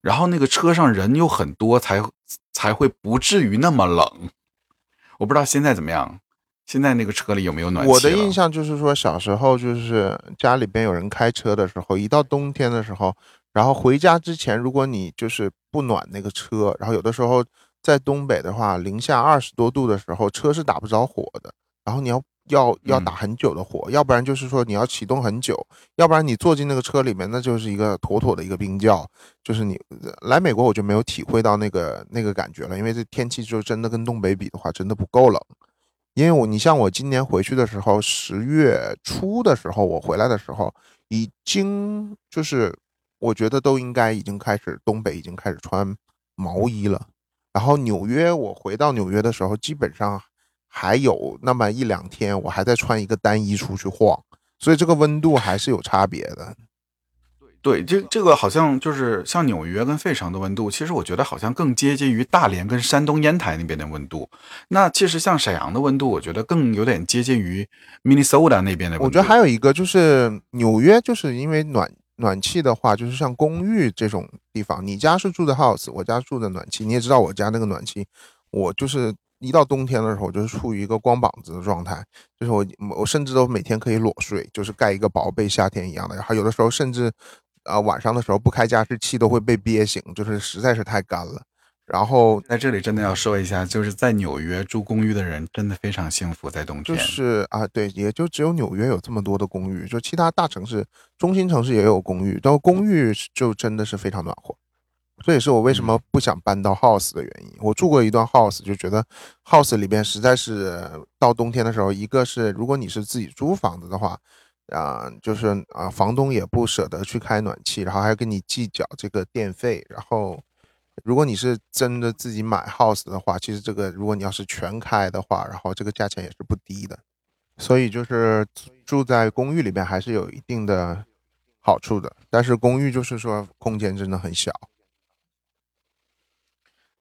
然后那个车上人又很多，才才会不至于那么冷。我不知道现在怎么样，现在那个车里有没有暖气？
我的印，象就是说，小时候就是家里边有人开车的时候，一到冬天的时候，然后回家之前，如果你就是不暖那个车，然后有的时候在东北的话，零下二十多度的时候，车是打不着火的，然后你要要要
嗯
打很久的火，要不然就是说你要启动很久，要不然你坐进那个车里面，那就是一个妥妥的一个冰窖。就是你来美国，我就没有体会到那个那个感觉了，因为这天气就真的跟东北比的话，真的不够冷。因为我，你像我今年回去的时候，十月初的时候，我回来的时候，已经就是我觉得都应该已经开始东北已经开始穿毛衣了。然后纽约，我回到纽约的时候，基本上还有那么一两天，我还在穿一个单衣出去晃，所以这个温度还是有差别的。
对，这这个好像就是像纽约跟费城的温度，其实我觉得好像更接近于大连跟山东烟台那边的温度。那其实像沈阳的温度，我觉得更有点接近于 Minnesota 那边的。
我觉得还有一个就是纽约，就是因为暖暖气的话，就是像公寓这种地方，你家是住的 house，我家住的暖气，你也知道我家那个暖气，我就是一到冬天的时候，就是处于一个光膀子的状态，就是我我甚至都每天可以裸睡，就是盖一个薄被，夏天一样的。然后有的时候甚至啊、晚上的时候不开加湿器都会被憋醒，就是实在是太干了。然后
在这里真的要说一下，就是在纽约住公寓的人真的非常幸福，在冬天就。
是啊，对，也就只有纽约有这么多的公寓，就其他大城市、中心城市也有公寓，但公寓就真的是非常暖和。这也是我为什么不想搬到 house 的原因。我住过一段 house，就觉得 house 里边实在是到冬天的时候，一个是如果你是自己租房子的话，啊、就是啊、房东也不舍得去开暖气，然后还跟你计较这个电费，然后。如果你是真的自己买 house 的话，其实这个如果你要是全开的话，然后这个价钱也是不低的，所以就是住在公寓里边还是有一定的好处的。但是公寓就是说空间真的很小，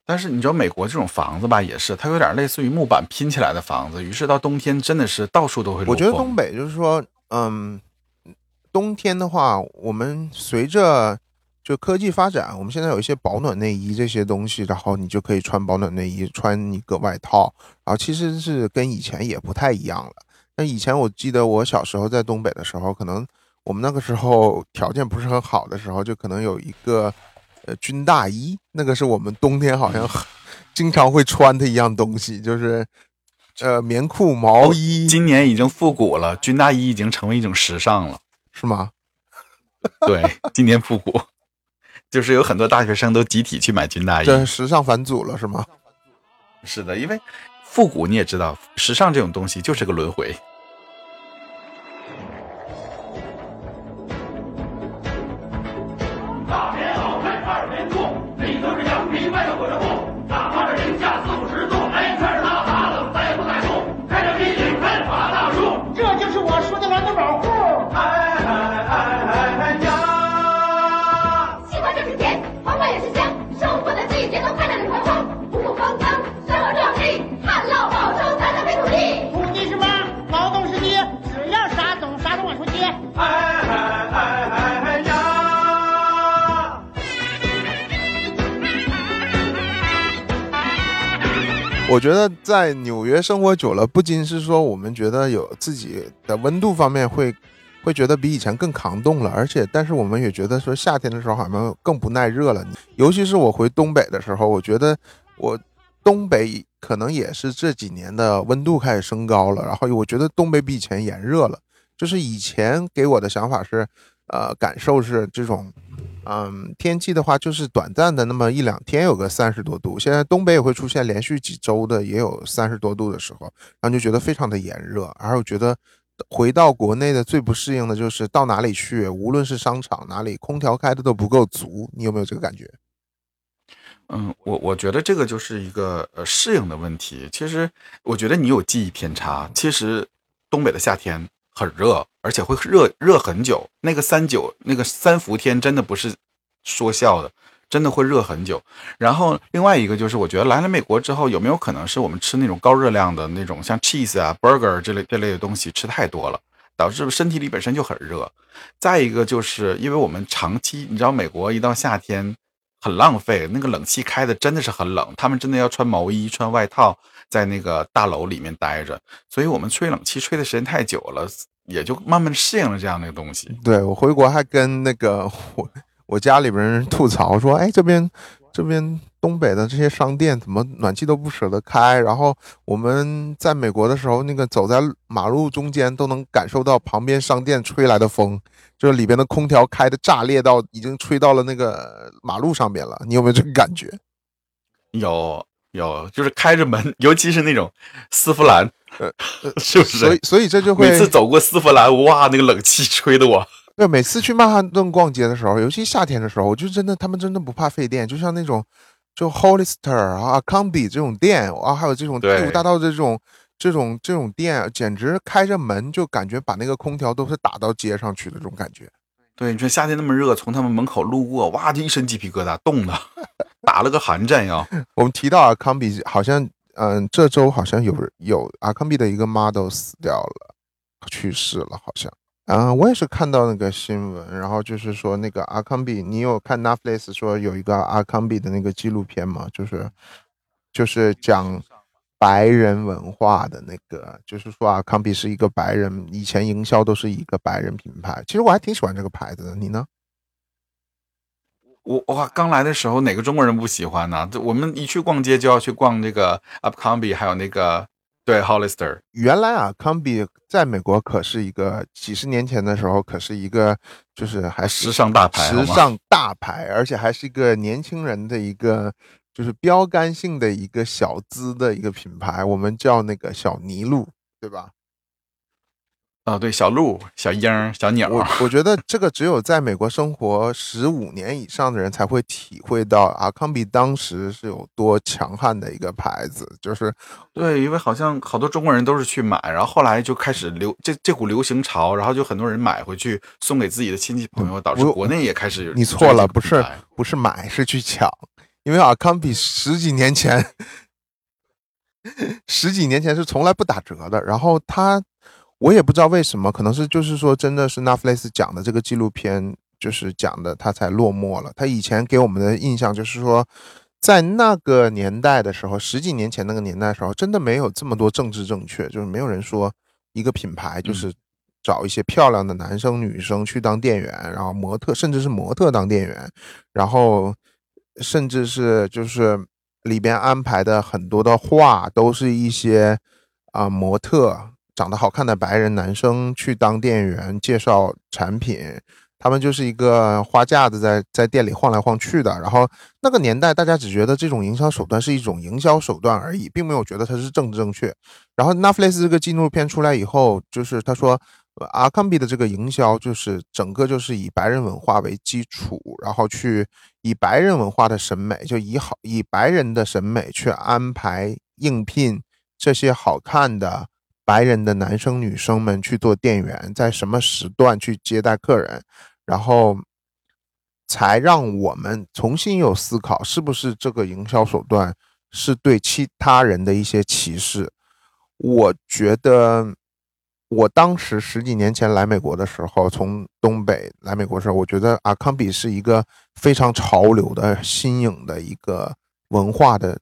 但是你知道美国这种房子吧，也是它有点类似于木板拼起来的房子，于是到冬天真的是到处都会
我觉得东北就是说，嗯，冬天的话，我们随着就科技发展，我们现在有一些保暖内衣这些东西，然后你就可以穿保暖内衣，穿一个外套，然后其实是跟以前也不太一样了。那以前我记得我小时候在东北的时候，可能我们那个时候条件不是很好的时候，就可能有一个呃军大衣，那个是我们冬天好像 *laughs* 经常会穿的一样东西，就是呃棉裤、毛衣，
今年已经复古了，军大衣已经成为一种时尚了。
是吗？*laughs*
对，今年复古，*laughs* 就是有很多大学生都集体去买军大衣。
这时尚返祖了是吗？
是的，因为复古你也知道，时尚这种东西就是个轮回。
我
觉得在纽约生活久了，不仅是说我们觉得有自己的温度方面会会觉得比以前更抗冻了，而且但是我们也觉得说夏天的时候好像更不耐热了。尤其是我回东北的时候，我觉得我东北可能也是这几年的温度开始升高了，然后我觉得东北比以前炎热了。就是以前给我的想法是，呃，感受是这种。嗯，天气的话就是短暂的那么一两天有个三十多度，现在东北也会出现连续几周的也有三十多度的时候，然后就觉得非常的炎热，然后我觉得回到国内的最不适应的就是到哪里去，无论是商场哪里，空调开的都不够足，你有没有这个感觉？
嗯，我我觉得这个就是一个呃适应的问题。其实我觉得你有记忆偏差。其实东北的夏天很热，而且会热热很久。那个三九那个三伏天真的不是说笑的，真的会热很久。然后另外一个就是，我觉得来了美国之后，有没有可能是我们吃那种高热量的那种像 cheese 啊、burger 这类这类的东西吃太多了，导致身体里本身就很热。再一个就是因为我们长期，你知道美国一到夏天。很浪费，那个冷气开的真的是很冷，他们真的要穿毛衣、穿外套，在那个大楼里面待着，所以我们吹冷气吹的时间太久了，也就慢慢适应了这样的东西。
对我回国还跟那个 *laughs* 我我家里边人吐槽说，哎，这边这边东北的这些商店怎么暖气都不舍得开？然后我们在美国的时候，那个走在马路中间都能感受到旁边商店吹来的风，就是里边的空调开的炸裂到已经吹到了那个马路上面了。你有没有这个感觉？
有有，就是开着门，*laughs* 尤其是那种丝芙兰，
呃 *laughs*
是不是？
所以所以这就会
每次走过丝芙兰，哇，那个冷气吹的我，
对，每次去曼哈顿逛街的时候，尤其夏天的时候，我就真的他们真的不怕费电，就像那种就 Hollister 啊、康比这种店啊，还有这种第五大道这种这种这种店简直开着门就感觉把那个空调都是打到街上去的这种感觉。
对，你说夏天那么热，从他们门口路过，哇，就一身鸡皮疙瘩，冻的，打了个寒战呀。*laughs*
我们提到阿康比，好像嗯，这周好像有有阿康比的一个 model 死掉了，去世了，好像。啊、我也是看到那个新闻，然后就是说那个阿康比，你有看 Netflix 说有一个阿康比的那个纪录片吗？就是就是讲白人文化的那个，就是说啊康比是一个白人，以前营销都是一个白人品牌。其实我还挺喜欢这个牌子的，你呢？
我哇，刚来的时候哪个中国人不喜欢呢？这我们一去逛街就要去逛这个 Upcombi，还有那个对 Hollister。
原来啊，康比在美国可是一个几十年前的时候，可是一个就是还是
时尚大牌
时尚大牌，而且还是一个年轻人的一个就是标杆性的一个小资的一个品牌，我们叫那个小麋鹿，对吧？
啊，对，小鹿、小鹰、小鸟
我我觉得 *laughs* 这个只有在美国生活十五年以上的人才会体会到阿康比当时是有多强悍的一个牌子，就是
对，因为好像好多中国人都是去买，然后后来就开始流这这股流行潮，然后就很多人买回去送给自己的亲戚朋友，导致国内也开始有
你错了，不是不是买，是去抢，因为阿康比十几年前，十几年前是从来不打折的。然后他，我也不知道为什么，可能是就是说，真的是 Netflix 讲的这个纪录片，就是讲的他才落寞了。他以前给我们的印象就是说，在那个年代的时候，十几年前那个年代的时候，真的没有这么多政治正确，就是没有人说一个品牌就是找一些漂亮的男生女生去当店员，然后模特甚至是模特当店员，然后甚至是就是里边安排的很多的画都是一些啊、模特长得好看的白人男生去当店员介绍产品，他们就是一个花架子在在店里晃来晃去的。然后那个年代，大家只觉得这种营销手段是一种营销手段而已，并没有觉得它是政治正确。然后 Netflix 这个纪录片出来以后，就是他说阿康比的这个营销就是整个就是以白人文化为基础，然后去以白人文化的审美，就以好以白人的审美去安排应聘这些好看的白人的男生女生们去做店员，在什么时段去接待客人，然后才让我们重新有思考，是不是这个营销手段是对其他人的一些歧视。我觉得，我当时十几年前来美国的时候，从东北来美国的时候，我觉得阿康比是一个非常潮流的新颖的一个文化的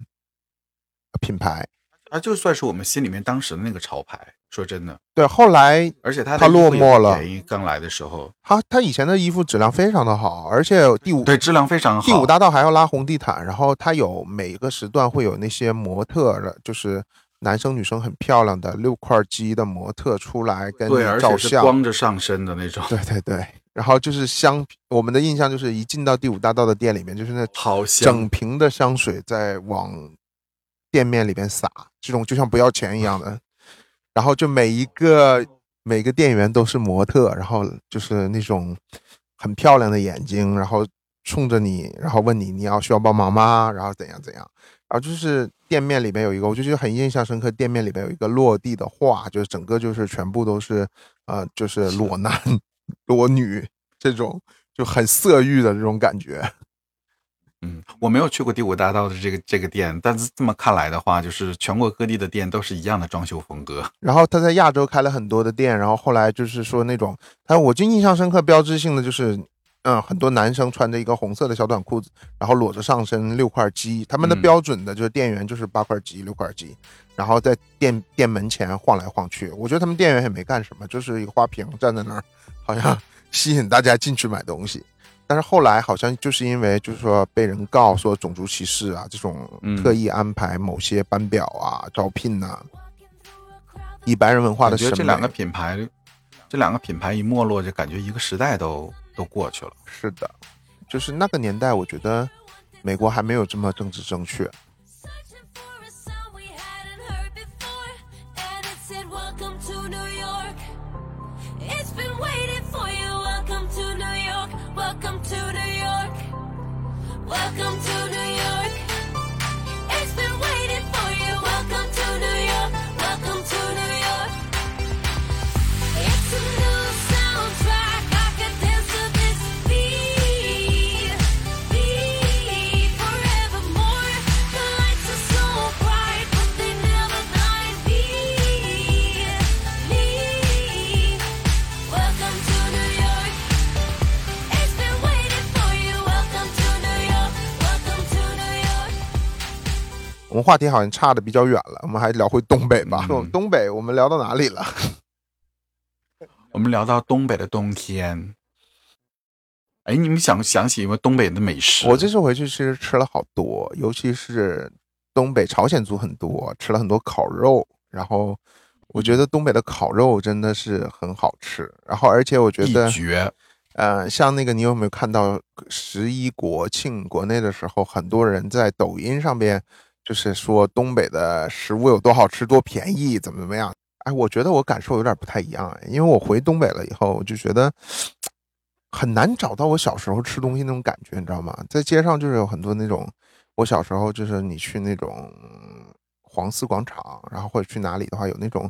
品牌。
它就算是我们心里面当时的那个潮牌。说真的，
对，后来
而且它
它落寞了
便宜刚来的时候，
他他以前的衣服质量非常的好，而且第五
对质量非常好。
第五大道还要拉红地毯，然后它有每一个时段会有那些模特的，就是男生女生很漂亮的六块肌的模特出来跟你照相。
光着上身的那种，
对对对，然后就是香，我们的印象就是一进到第五大道的店里面，就是那
好香
整。瓶的香水在往店面里边撒，这种就像不要钱一样的。*laughs* 然后就每一个每个店员都是模特，然后就是那种很漂亮的眼睛，然后冲着你，然后问你你要需要帮忙吗？然后怎样怎样。然后就是店面里面有一个，我就觉得很印象深刻。店面里面有一个落地的画，就是整个就是全部都是呃，就是裸男、裸女这种就很色欲的这种感觉。
嗯，我没有去过第五大道的这个这个店，但是这么看来的话，就是全国各地的店都是一样的装修风格。
然后他在亚洲开了很多的店，然后后来就是说那种，他我就印象深刻、标志性的就是，嗯，很多男生穿着一个红色的小短裤子，然后裸着上身六块肌，他们的
嗯
标准的就是店员就是八块肌、六块肌，然后在店店门前晃来晃去。我觉得他们店员也没干什么，就是一个花瓶站在那儿，好像 *laughs* 吸引大家进去买东西。但是后来好像就是因为就是说被人告说种族歧视啊，这种
嗯
特意安排某些班表啊、招聘呐、以白人文化
我
的审美，
觉得这两个品牌，这两个品牌一没落，就感觉一个时代都都过去了。
是的，就是那个年代，我觉得美国还没有这么政治正确。我们话题好像差的比较远了，我们还聊回东北吧。
嗯
东北我们聊到哪里了？*laughs*
我们聊到东北的冬天，哎，你们想想起有没有东北的美食？
我这次回去其实吃了好多，尤其是东北朝鲜族很多，吃了很多烤肉，然后我觉得东北的烤肉真的是很好吃，然后而且我觉
一
得，
绝。
呃，像那个你有没有看到十一国庆国内的时候，很多人在抖音上边就是说东北的食物有多好吃、多便宜，怎么怎么样？哎，我觉得我感受有点不太一样，因为我回东北了以后，我就觉得很难找到我小时候吃东西那种感觉，你知道吗？在街上就是有很多那种，我小时候就是你去那种黄四广场，然后或者去哪里的话，有那种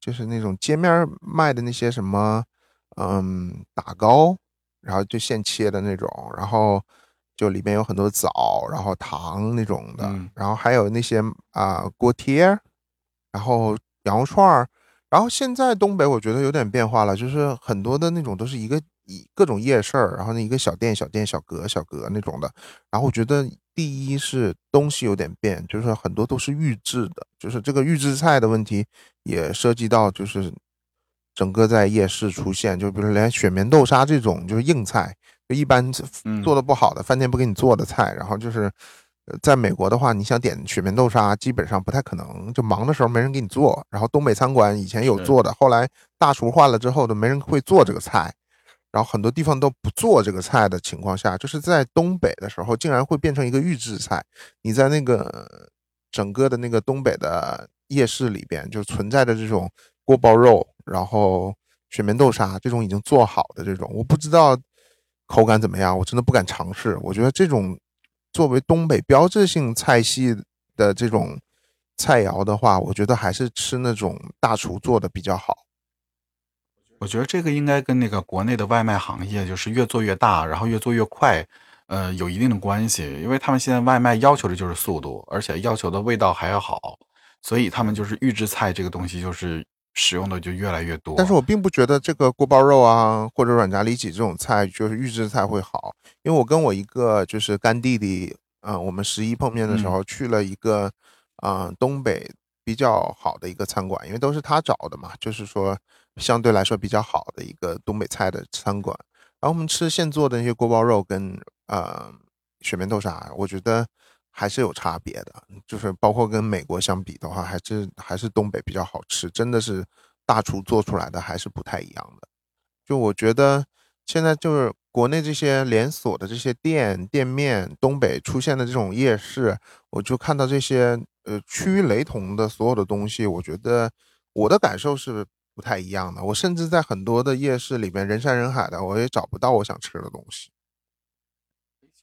就是那种街面卖的那些什么，嗯，打糕，然后就现切的那种，然后就里面有很多枣，然后糖那种的，
嗯
然后还有那些啊、锅贴，然后羊肉串儿，然后现在东北我觉得有点变化了，就是很多的那种都是一个一各种夜市儿，然后那一个小店小店小格小格那种的。然后我觉得第一是东西有点变，就是很多都是预制的，就是这个预制菜的问题也涉及到就是整个在夜市出现，就比如连雪棉豆沙这种就是硬菜，就一般
嗯
做的不好的饭店不给你做的菜，然后就是。呃在美国的话，你想点雪面豆沙，基本上不太可能，就忙的时候没人给你做。然后东北餐馆以前有做的，后来大厨换了之后，都没人会做这个菜。然后很多地方都不做这个菜的情况下，就是在东北的时候，竟然会变成一个预制菜。你在那个整个的那个东北的夜市里边，就存在着这种锅包肉，然后雪面豆沙这种已经做好的这种，我不知道口感怎么样，我真的不敢尝试。我觉得这种作为东北标志性菜系的这种菜肴的话，我觉得还是吃那种大厨做的比较好。
我觉得这个应该跟那个国内的外卖行业就是越做越大，然后越做越快，呃，有一定的关系。因为他们现在外卖要求的就是速度，而且要求的味道还要好，所以他们就是预制菜这个东西就是使用的就越来越多。
但是我并不觉得这个锅包肉啊，或者软炸里脊这种菜就是预制菜会好，因为我跟我一个就是干弟弟，嗯、我们十一碰面的时候去了一个，嗯、东北比较好的一个餐馆，因为都是他找的嘛，就是说相对来说比较好的一个东北菜的餐馆。然后我们吃现做的那些锅包肉跟呃雪面豆沙，我觉得还是有差别的，就是包括跟美国相比的话，还是还是东北比较好吃，真的是大厨做出来的还是不太一样的。就我觉得现在就是国内这些连锁的这些店店面，东北出现的这种夜市，我就看到这些呃趋于雷同的所有的东西，我觉得我的感受是不太一样的。我甚至在很多的夜市里面人山人海的，我也找不到我想吃的东西。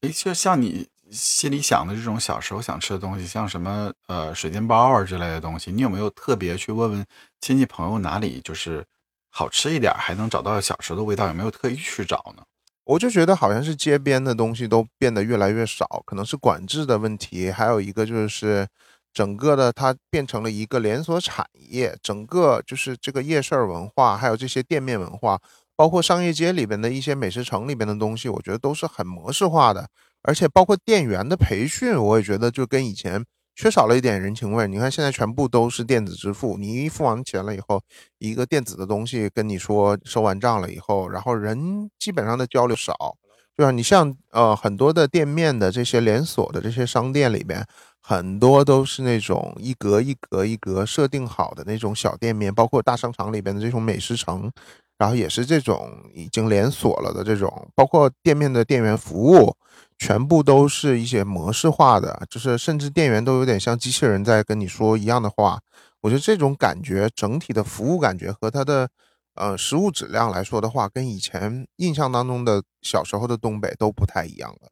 诶，就像你心里想的这种小时候想吃的东西，像什么呃水煎包啊之类的东西，你有没有特别去问问亲戚朋友哪里就是好吃一点，还能找到小时候的味道？有没有特意去找呢？
我就觉得好像是街边的东西都变得越来越少，可能是管制的问题，还有一个就是整个的它变成了一个连锁产业，整个就是这个夜市文化，还有这些店面文化，包括商业街里边的一些美食城里边的东西，我觉得都是很模式化的，而且包括店员的培训，我也觉得就跟以前缺少了一点人情味。你看现在全部都是电子支付，你一付完钱了以后，一个电子的东西跟你说收完账了以后，然后人基本上的交流少。对吧？你像呃很多的店面的这些连锁的这些商店里边，很多都是那种一格一格一格设定好的那种小店面，包括大商场里边的这种美食城，然后也是这种已经连锁了的这种，包括店面的店员服务，全部都是一些模式化的，就是甚至店员都有点像机器人在跟你说一样的话。我觉得这种感觉，整体的服务感觉和它的呃食物质量来说的话，跟以前印象当中的小时候的东北都不太一样了。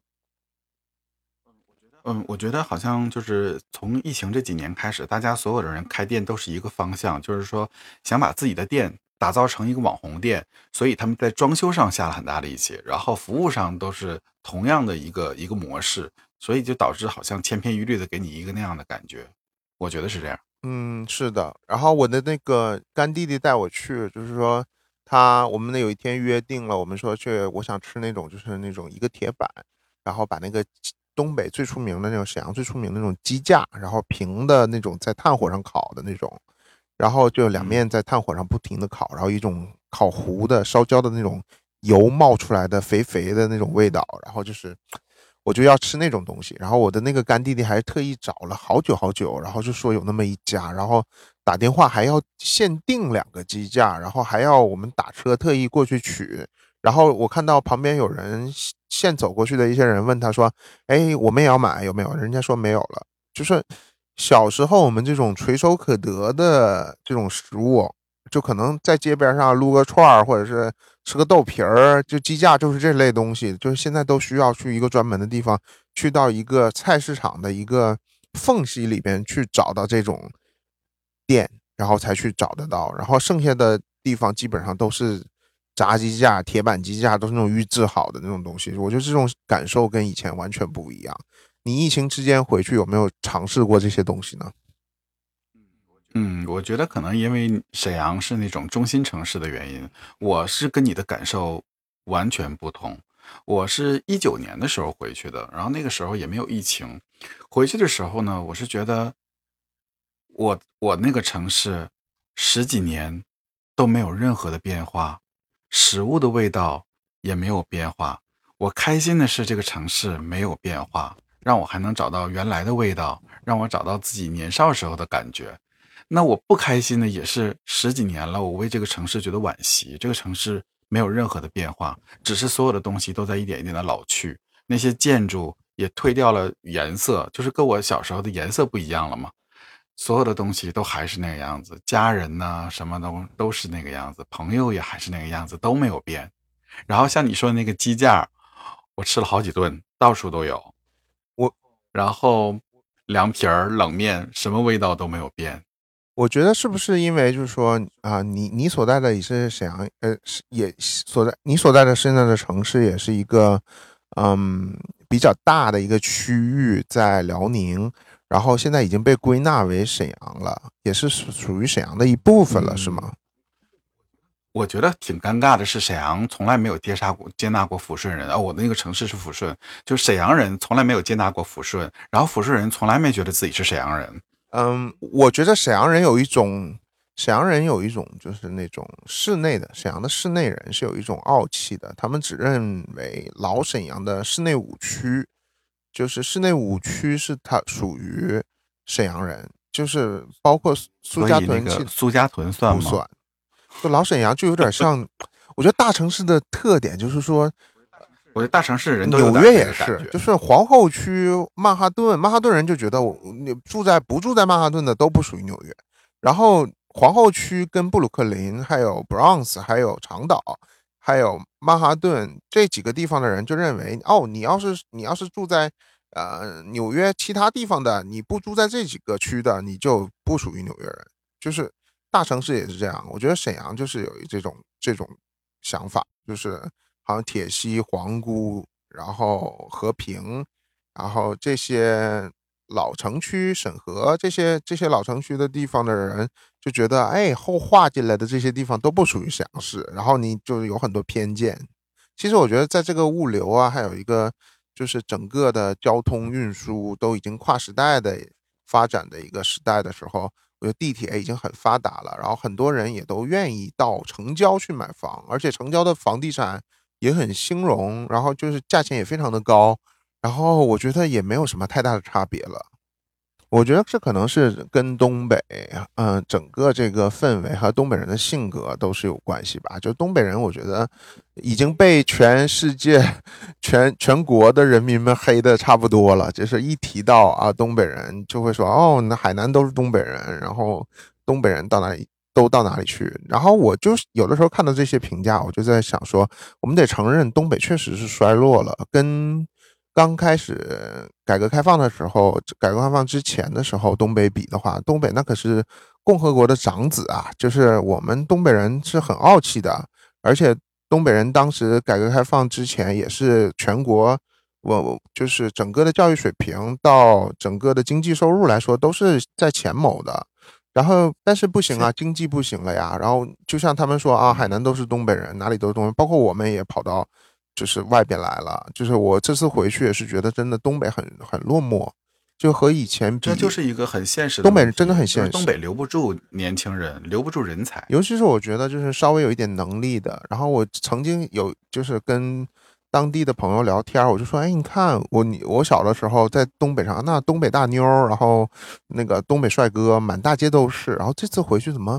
嗯，我觉得好像就是从疫情这几年开始，大家所有的人开店都是一个方向，就是说想把自己的店打造成一个网红店，所以他们在装修上下了很大力气，然后服务上都是同样的一个一个模式，所以就导致好像千篇一律的给你一个那样的感觉，我觉得是这样。
嗯，是的。然后我的那个干弟弟带我去，就是说他我们那有一天约定了，我们说去，我想吃那种就是那种一个铁板，然后把那个东北最出名的那种，沈阳最出名的那种鸡架，然后平的那种在炭火上烤的那种，然后就两面在炭火上不停的烤，然后一种烤糊的烧焦的那种油冒出来的肥肥的那种味道，然后就是我就要吃那种东西，然后我的那个干弟弟还特意找了好久好久，然后就说有那么一家，然后打电话还要限定两个鸡架，然后还要我们打车特意过去取。然后我看到旁边有人现走过去的一些人问他说：“哎，我们也要买有没有？”人家说没有了。就是小时候我们这种垂手可得的这种食物，就可能在街边上撸个串儿，或者是吃个豆皮儿，就鸡架就是这类东西，就是现在都需要去一个专门的地方，去到一个菜市场的一个缝隙里边去找到这种店，然后才去找得到。然后剩下的地方基本上都是。炸鸡架、铁板鸡架都是那种预制好的那种东西，我觉得这种感受跟以前完全不一样。你疫情之间回去有没有尝试过这些东西呢？
嗯，我觉得可能因为沈阳是那种中心城市的原因，我是跟你的感受完全不同。我是一九年的时候回去的，然后那个时候也没有疫情。回去的时候呢，我是觉得我我那个城市十几年都没有任何的变化。食物的味道也没有变化，我开心的是这个城市没有变化，让我还能找到原来的味道，让我找到自己年少时候的感觉。那我不开心的也是十几年了，我为这个城市觉得惋惜。这个城市没有任何的变化，只是所有的东西都在一点一点的老去，那些建筑也褪掉了颜色，就是跟我小时候的颜色不一样了嘛。所有的东西都还是那个样子，家人呢，什么都都是那个样子，朋友也还是那个样子，都没有变。然后像你说的那个鸡架，我吃了好几顿，到处都有。
我，
然后凉皮儿、冷面，什么味道都没有变。
我觉得是不是因为就是说啊，你你所在的也是沈阳，呃，也所在你所在的现在的城市也是一个嗯比较大的一个区域，在辽宁。然后现在已经被归纳为沈阳了，也是属属于沈阳的一部分了，是吗？
我觉得挺尴尬的，是沈阳从来没有接杀过接纳过抚顺人啊。我的那个城市是抚顺，就沈阳人从来没有接纳过抚顺，然后抚顺人从来没觉得自己是沈阳人。
嗯，我觉得沈阳人有一种沈阳人有一种就是那种室内的沈阳的室内人是有一种傲气的，他们只认为老沈阳的室内五区。就是室内五区是它属于沈阳人，就是包括苏家屯、
苏家屯算
不算？就老沈阳就有点 *laughs* 像，我觉得大城市的特点就是说，
我觉得大城市人都
纽约也是，就是皇后区、曼哈顿，曼哈顿人就觉得我你住在不住在曼哈顿的都不属于纽约，然后皇后区跟布鲁克林、还有 Bronx、还有长岛。还有曼哈顿这几个地方的人就认为，哦，你要是你要是住在呃纽约其他地方的，你不住在这几个区的，你就不属于纽约人。就是大城市也是这样，我觉得沈阳就是有这种这种想法，就是好像铁西、皇姑，然后和平，然后这些。老城区、沈河这些这些老城区的地方的人就觉得，哎，后划进来的这些地方都不属于沈阳市，然后你就有很多偏见。其实我觉得，在这个物流啊，还有一个就是整个的交通运输都已经跨时代的发展的一个时代的时候，我觉得地铁已经很发达了，然后很多人也都愿意到城郊去买房，而且城郊的房地产也很兴隆，然后就是价钱也非常的高。然后我觉得也没有什么太大的差别了，我觉得这可能是跟东北，嗯，整个这个氛围和东北人的性格都是有关系吧。就东北人，我觉得已经被全世界、全全国的人民们黑的差不多了。就是一提到啊，东北人就会说，哦，那海南都是东北人，然后东北人到哪里都到哪里去。然后我就有的时候看到这些评价，我就在想说，我们得承认东北确实是衰落了，跟。刚开始改革开放的时候，改革开放之前的时候，东北比的话，东北那可是共和国的长子啊！就是我们东北人是很傲气的，而且东北人当时改革开放之前也是全国，我就是整个的教育水平到整个的经济收入来说都是在前某的。然后，但是不行啊，经济不行了呀。然后就像他们说啊，海南都是东北人，哪里都是东北，包括我们也跑到。就是外边来了。就是我这次回去也是觉得真的东北很很落寞，就和以前比，
这就是一个很现实的
东北人真的很现实
就是东北留不住年轻人，留不住人才。
尤其是我觉得就是稍微有一点能力的，然后我曾经有就是跟当地的朋友聊天，我就说，哎，你看我你我小的时候在东北上，那东北大妞，然后那个东北帅哥满大街都是，然后这次回去怎么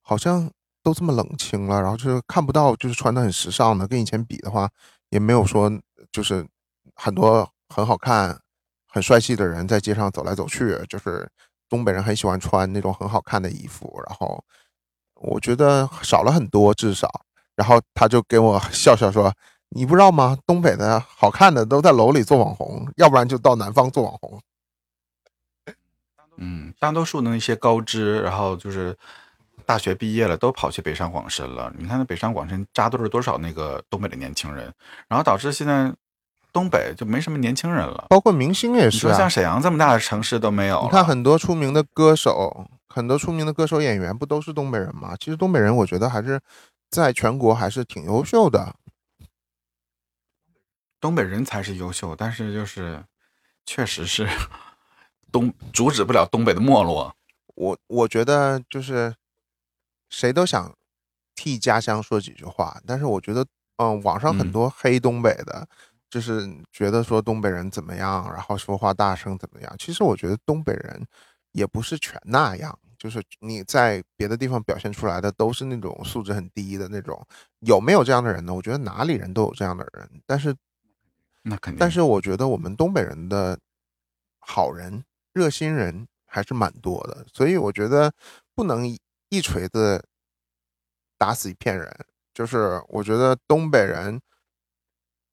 好像都这么冷清了，然后就是看不到就是穿的很时尚的，跟以前比的话，也没有说就是很多很好看、很帅气的人在街上走来走去，就是东北人很喜欢穿那种很好看的衣服，然后我觉得少了很多，至少。然后他就给我笑笑说：“你不知道吗？东北的好看的都在楼里做网红，要不然就到南方做网红。
嗯，大多数的那些高知，然后就是大学毕业了，都跑去北上广深了。你看那北上广深扎堆了多少那个东北的年轻人，然后导致现在东北就没什么年轻人了。
包括明星也
你
是
像，沈阳这么大的城市都没有，
你看很多出名的歌手，很多出名的歌手演员不都是东北人吗？其实东北人我觉得还是在全国还是挺优秀的。
东北人才是优秀，但是就是确实是东阻止不了东北的没落。
我我觉得就是谁都想替家乡说几句话，但是我觉得，嗯，网上很
嗯
多黑东北的，就是觉得说东北人怎么样，然后说话大声怎么样。其实我觉得东北人也不是全那样，就是你在别的地方表现出来的都是那种素质很低的那种。有没有这样的人呢？我觉得哪里人都有这样的人，但是
那肯定，
但是我觉得我们东北人的好人、热心人还是蛮多的，所以我觉得不能一锤子打死一片人。就是我觉得东北人，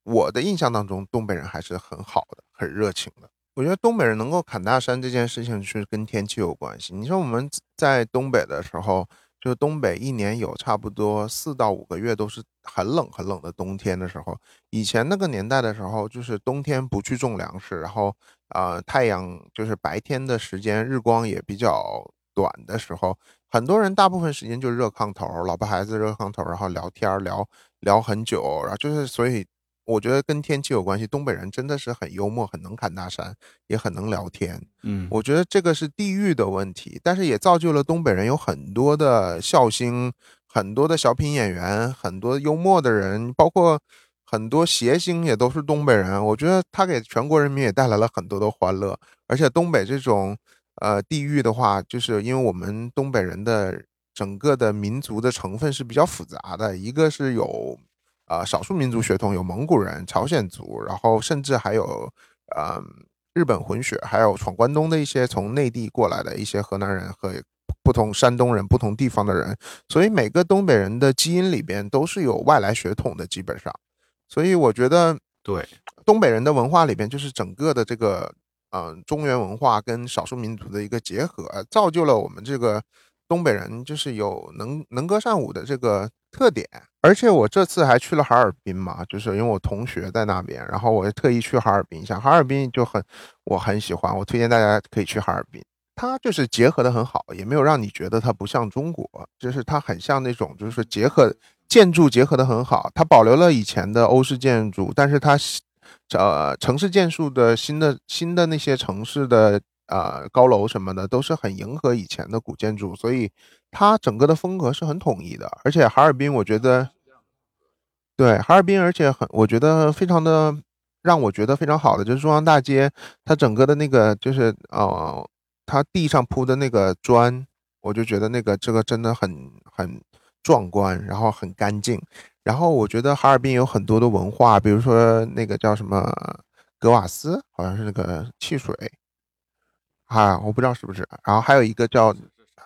我的印象当中，东北人还是很好的，很热情的。我觉得东北人能够砍大山这件事情是跟天气有关系。你说我们在东北的时候，就是东北一年有差不多四到五个月都是很冷很冷的冬天的时候，以前那个年代的时候，就是冬天不去种粮食，然后呃太阳就是白天的时间日光也比较短的时候，很多人大部分时间就热炕头，老婆孩子热炕头，然后聊天聊聊很久，然后就是所以我觉得跟天气有关系。东北人真的是很幽默，很能侃大山，也很能聊天。
嗯，
我觉得这个是地域的问题，但是也造就了东北人有很多的笑星，很多的小品演员，很多幽默的人，包括很多谐星也都是东北人。我觉得他给全国人民也带来了很多的欢乐，而且东北这种呃地域的话，就是因为我们东北人的整个的民族的成分是比较复杂的，一个是有呃少数民族血统，有蒙古人、朝鲜族，然后甚至还有呃日本混血，还有闯关东的一些从内地过来的一些河南人和不同山东人、不同地方的人，所以每个东北人的基因里边都是有外来血统的，基本上。所以我觉得
对，
东北人的文化里边，就是整个的这个呃中原文化跟少数民族的一个结合，造就了我们这个东北人就是有能能歌善舞的这个特点。而且我这次还去了哈尔滨嘛，就是因为我同学在那边，然后我特意去哈尔滨一下。哈尔滨就很我很喜欢，我推荐大家可以去哈尔滨。它就是结合的很好，也没有让你觉得它不像中国，就是它很像那种就是结合建筑结合的很好，它保留了以前的欧式建筑，但是它呃城市建筑的新的新的那些城市的呃高楼什么的都是很迎合以前的古建筑，所以它整个的风格是很统一的。而且哈尔滨，我觉得对哈尔滨，而且很我觉得非常的让我觉得非常好的就是中央大街，它整个的那个就是呃，它地上铺的那个砖，我就觉得那个这个真的很很壮观，然后很干净。然后我觉得哈尔滨有很多的文化，比如说那个叫什么格瓦斯，好像是那个汽水啊，我不知道是不是。然后还有一个叫，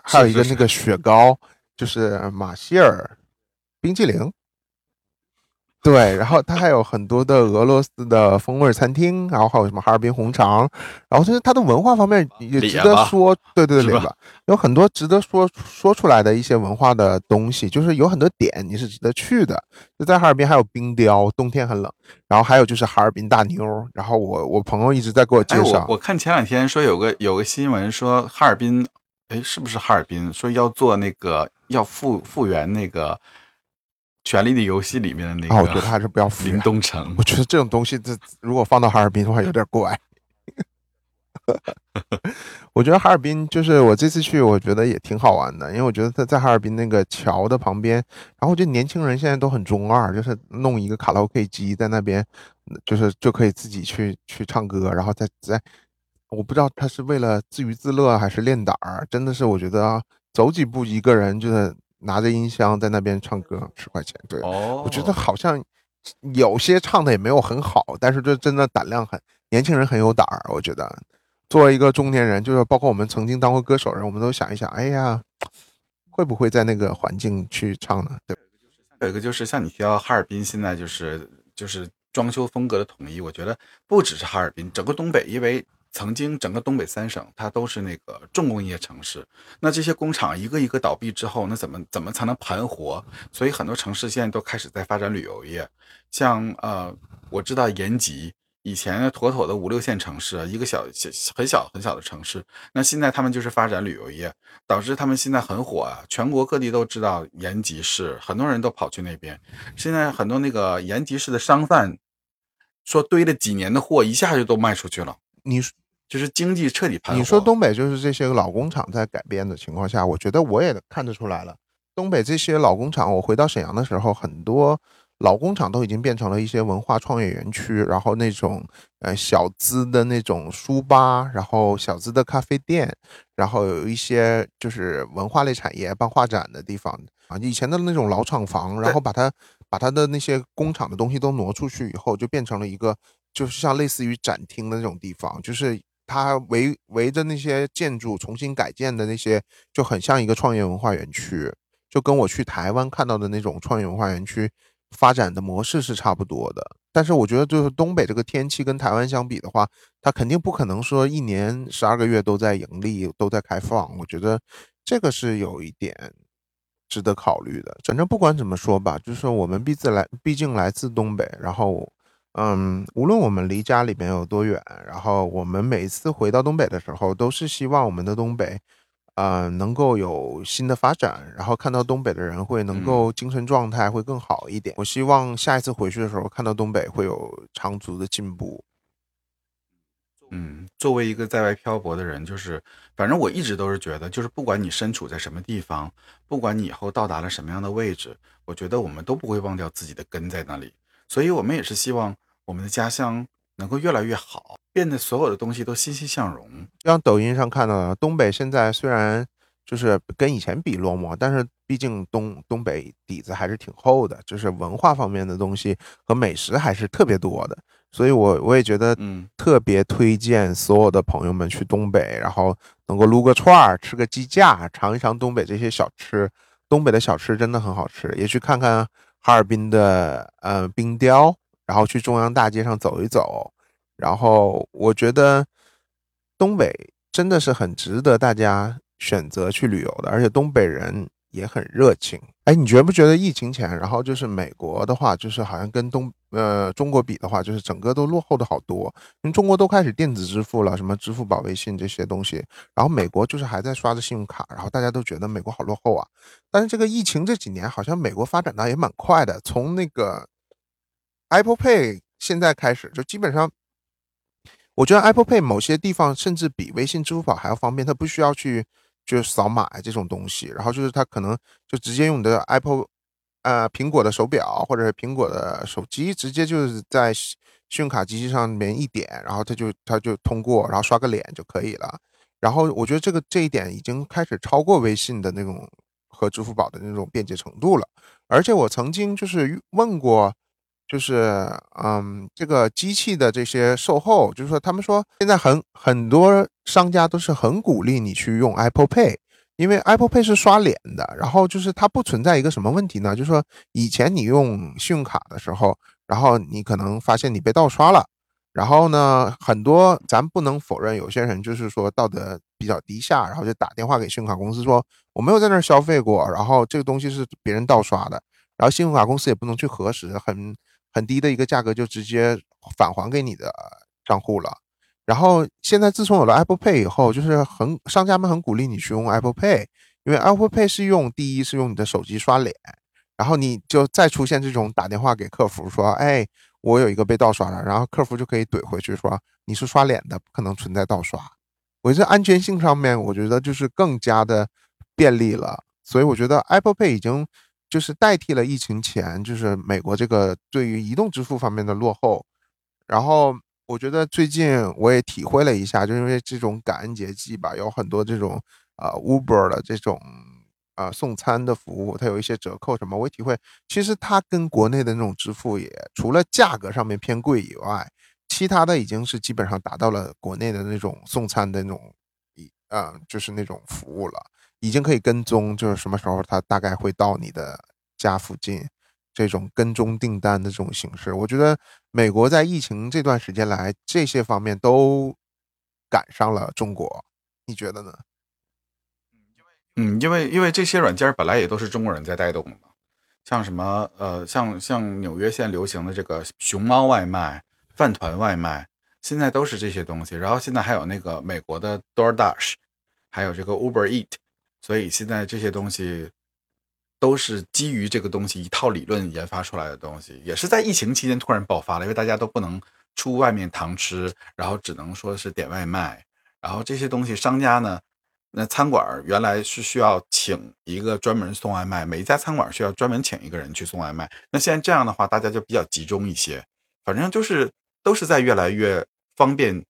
还有一个那个雪糕，就是马歇尔冰淇淋。对，然后它还有很多的俄罗斯的风味餐厅，然后还有什么哈尔滨红肠，然后就是它的文化方面也值得说，对对对，有很多值得说说出来的一些文化的东西，就是有很多点你是值得去的。就在哈尔滨还有冰雕，冬天很冷，然后还有就是哈尔滨大妞儿，然后我我朋友一直在给我介
哎，
绍。
我，我看前两天说有个有个新闻说哈尔滨，哎，是不是哈尔滨？说要做那个要复复原那个权力的游戏》里面的那
啊，
个，
我觉得还是不要敷
林。东城
我。觉得这种东西，这如果放到哈尔滨的话，有点怪。*laughs* 我觉得哈尔滨就是我这次去，我觉得也挺好玩的，因为我觉得在在哈尔滨那个桥的旁边，然后我觉得年轻人现在都很中二，就是弄一个卡拉 OK 机在那边，就是就可以自己去去唱歌，然后再再，我不知道他是为了自娱自乐还是练胆儿，真的是我觉得啊走几步一个人就是拿着音箱在那边唱歌，十块钱，对，
哦，
我觉得好像有些唱的也没有很好，但是这真的胆量很，年轻人很有胆儿。我觉得作为一个中年人，就是包括我们曾经当过歌手的人，我们都想一想，哎呀，会不会在那个环境去唱呢？对吧，
有一个就是像你提到哈尔滨现在就是就是装修风格的统一，我觉得不只是哈尔滨，整个东北，因为曾经整个东北三省它都是那个重工业城市，那这些工厂一个一个倒闭之后，那怎么怎么才能盘活？所以很多城市现在都开始在发展旅游业，像呃，我知道延吉。以前妥妥的五六线城市，一个小小很小很小的城市，那现在他们就是发展旅游业，导致他们现在很火啊，全国各地都知道延吉市，很多人都跑去那边。现在很多那个延吉市的商贩说堆了几年的货，一下就都卖出去了，
你
就是经济彻底盘。
你说东北就是这些老工厂在改变的情况下，我觉得我也看得出来了。东北这些老工厂，我回到沈阳的时候，很多老工厂都已经变成了一些文化创业园区，然后那种呃小资的那种书吧，然后小资的咖啡店，然后有一些就是文化类产业办画展的地方啊，以前的那种老厂房，然后把它把它的那些工厂的东西都挪出去以后，就变成了一个就是像类似于展厅的那种地方，就是它围围着那些建筑重新改建的那些，就很像一个创业文化园区，就跟我去台湾看到的那种创业文化园区发展的模式是差不多的。但是我觉得，就是东北这个天气跟台湾相比的话，它肯定不可能说一年十二个月都在盈利，都在开放。我觉得这个是有一点值得考虑的。反正不管怎么说吧，就是我们毕自来，毕竟来自东北，然后。嗯，无论我们离家里面有多远，然后我们每次回到东北的时候，都是希望我们的东北，呃，能够有新的发展，然后看到东北的人会能够精神状态会更好一点。我希望下一次回去的时候，看到东北会有长足的进步。
嗯，作为一个在外漂泊的人，就是反正我一直都是觉得，就是不管你身处在什么地方，不管你以后到达了什么样的位置，我觉得我们都不会忘掉自己的根在那里。所以，我们也是希望我们的家乡能够越来越好，变得所有的东西都欣欣向荣。
就像抖音上看到的，东北现在虽然就是跟以前比落寞，但是毕竟东东北底子还是挺厚的，就是文化方面的东西和美食还是特别多的。所以我我也觉得，
嗯，
特别推荐所有的朋友们去东北，然后能够撸个串儿，吃个鸡架，尝一尝东北这些小吃。东北的小吃真的很好吃，也去看看哈尔滨的呃冰雕，然后去中央大街上走一走。然后我觉得东北真的是很值得大家选择去旅游的，而且东北人也很热情。哎，你觉不觉得疫情前，然后就是美国的话，就是好像跟东呃中国比的话，就是整个都落后的好多。因为中国都开始电子支付了，什么支付宝、微信这些东西，然后美国就是还在刷着信用卡，然后大家都觉得美国好落后啊。但是这个疫情这几年，好像美国发展的也蛮快的，从那个 Apple Pay 现在开始，就基本上。我觉得 Apple Pay 某些地方甚至比微信、支付宝还要方便，它不需要去就是扫码这种东西，然后就是它可能就直接用你的 Apple，呃，苹果的手表或者是苹果的手机，直接就是在信用卡机器上面一点，然后它就它就通过，然后刷个脸就可以了。然后我觉得这个这一点已经开始超过微信的那种和支付宝的那种便捷程度了。而且我曾经就是问过。就是嗯，这个机器的这些售后，就是说他们说现在很很多商家都是很鼓励你去用 Apple Pay，因为 Apple Pay 是刷脸的，然后就是它不存在一个什么问题呢？就是说以前你用信用卡的时候，然后你可能发现你被盗刷了，然后呢，很多咱不能否认有些人就是说道德比较低下，然后就打电话给信用卡公司说我没有在那儿消费过，然后这个东西是别人盗刷的，然后信用卡公司也不能去核实，很。很低的一个价格就直接返还给你的账户了。然后现在自从有了 Apple Pay 以后，就是很商家们很鼓励你去用 Apple Pay，因为 Apple Pay 是用第一是用你的手机刷脸，然后你就再出现这种打电话给客服说，哎，我有一个被盗刷了，然后客服就可以怼回去说你是刷脸的，不可能存在盗刷。我觉得安全性上面，我觉得就是更加的便利了，所以我觉得 Apple Pay 已经就是代替了疫情前就是美国这个对于移动支付方面的落后。然后我觉得最近我也体会了一下，就因为这种感恩节季吧，有很多这种呃 Uber 的这种呃送餐的服务，它有一些折扣什么，我也体会，其实它跟国内的那种支付也除了价格上面偏贵以外，其他的已经是基本上达到了国内的那种送餐的那种一呃就是那种服务了，已经可以跟踪，就是什么时候它大概会到你的家附近。这种跟踪订单的这种形式，我觉得美国在疫情这段时间来，这些方面都赶上了中国，你觉得呢？
嗯，因为因为这些软件本来也都是中国人在带动的嘛，像什么呃，像像纽约现在流行的这个熊猫外卖、饭团外卖，现在都是这些东西。然后现在还有那个美国的 DoorDash，还有这个 Uber Eat，所以现在这些东西都是基于这个东西一套理论研发出来的东西，也是在疫情期间突然爆发了，因为大家都不能出外面堂吃，然后只能说是点外卖，然后这些东西商家呢。那餐馆原来是需要请一个专门送外卖，每一家餐馆需要专门请一个人去送外卖。那现在这样的话，大家就比较集中一些，反正就是都是在越来越方便，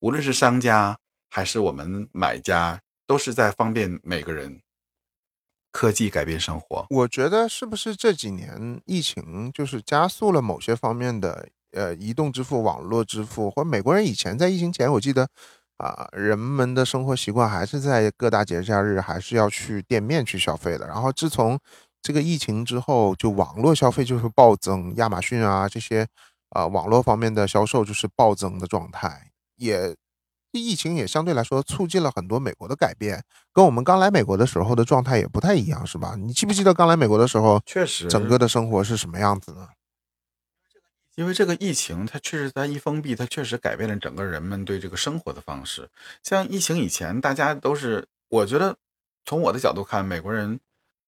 无论是商家还是我们买家，都是在方便每个人。科技改变生活，
我觉得是不是这几年疫情就是加速了某些方面的呃移动支付、网络支付，或者美国人以前在疫情前，我记得。啊，人们的生活习惯还是在各大节假日还是要去店面去消费的。然后自从这个疫情之后，就网络消费就是暴增，亚马逊啊这些啊网络方面的销售就是暴增的状态。也疫情也相对来说促进了很多美国的改变，跟我们刚来美国的时候的状态也不太一样，是吧？你记不记得刚来美国的时候，
确实
整个的生活是什么样子呢？
因为这个疫情，它确实它一封闭，它确实改变了整个人们对这个生活的方式。像疫情以前，大家都是，我觉得从我的角度看，美国人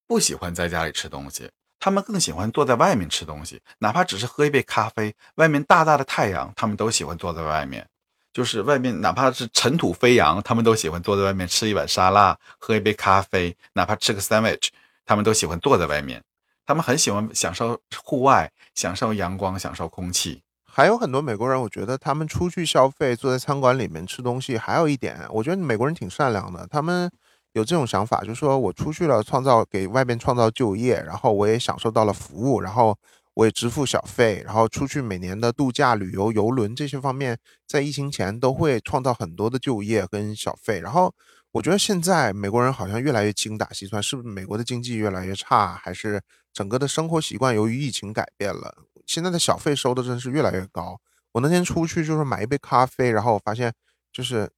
不喜欢在家里吃东西，他们更喜欢坐在外面吃东西，哪怕只是喝一杯咖啡，外面大大的太阳，他们都喜欢坐在外面。就是外面哪怕是尘土飞扬，他们都喜欢坐在外面吃一碗沙拉，喝一杯咖啡，哪怕吃个 sandwich，他们都喜欢坐在外面。他们很喜欢享受户外，享受阳光，享受空气。
还有很多美国人，我觉得他们出去消费，坐在餐馆里面吃东西。还有一点，我觉得美国人挺善良的，他们有这种想法，就是说我出去了，创造给外边创造就业，然后我也享受到了服务，然后我也支付小费，然后出去每年的度假、旅游、游轮这些方面，在疫情前都会创造很多的就业跟小费。然后我觉得现在美国人好像越来越精打细算，是不是美国的经济越来越差，还是？整个的生活习惯由于疫情改变了，现在的小费收的真是越来越高。我那天出去就是买一杯咖啡，然后我发现就是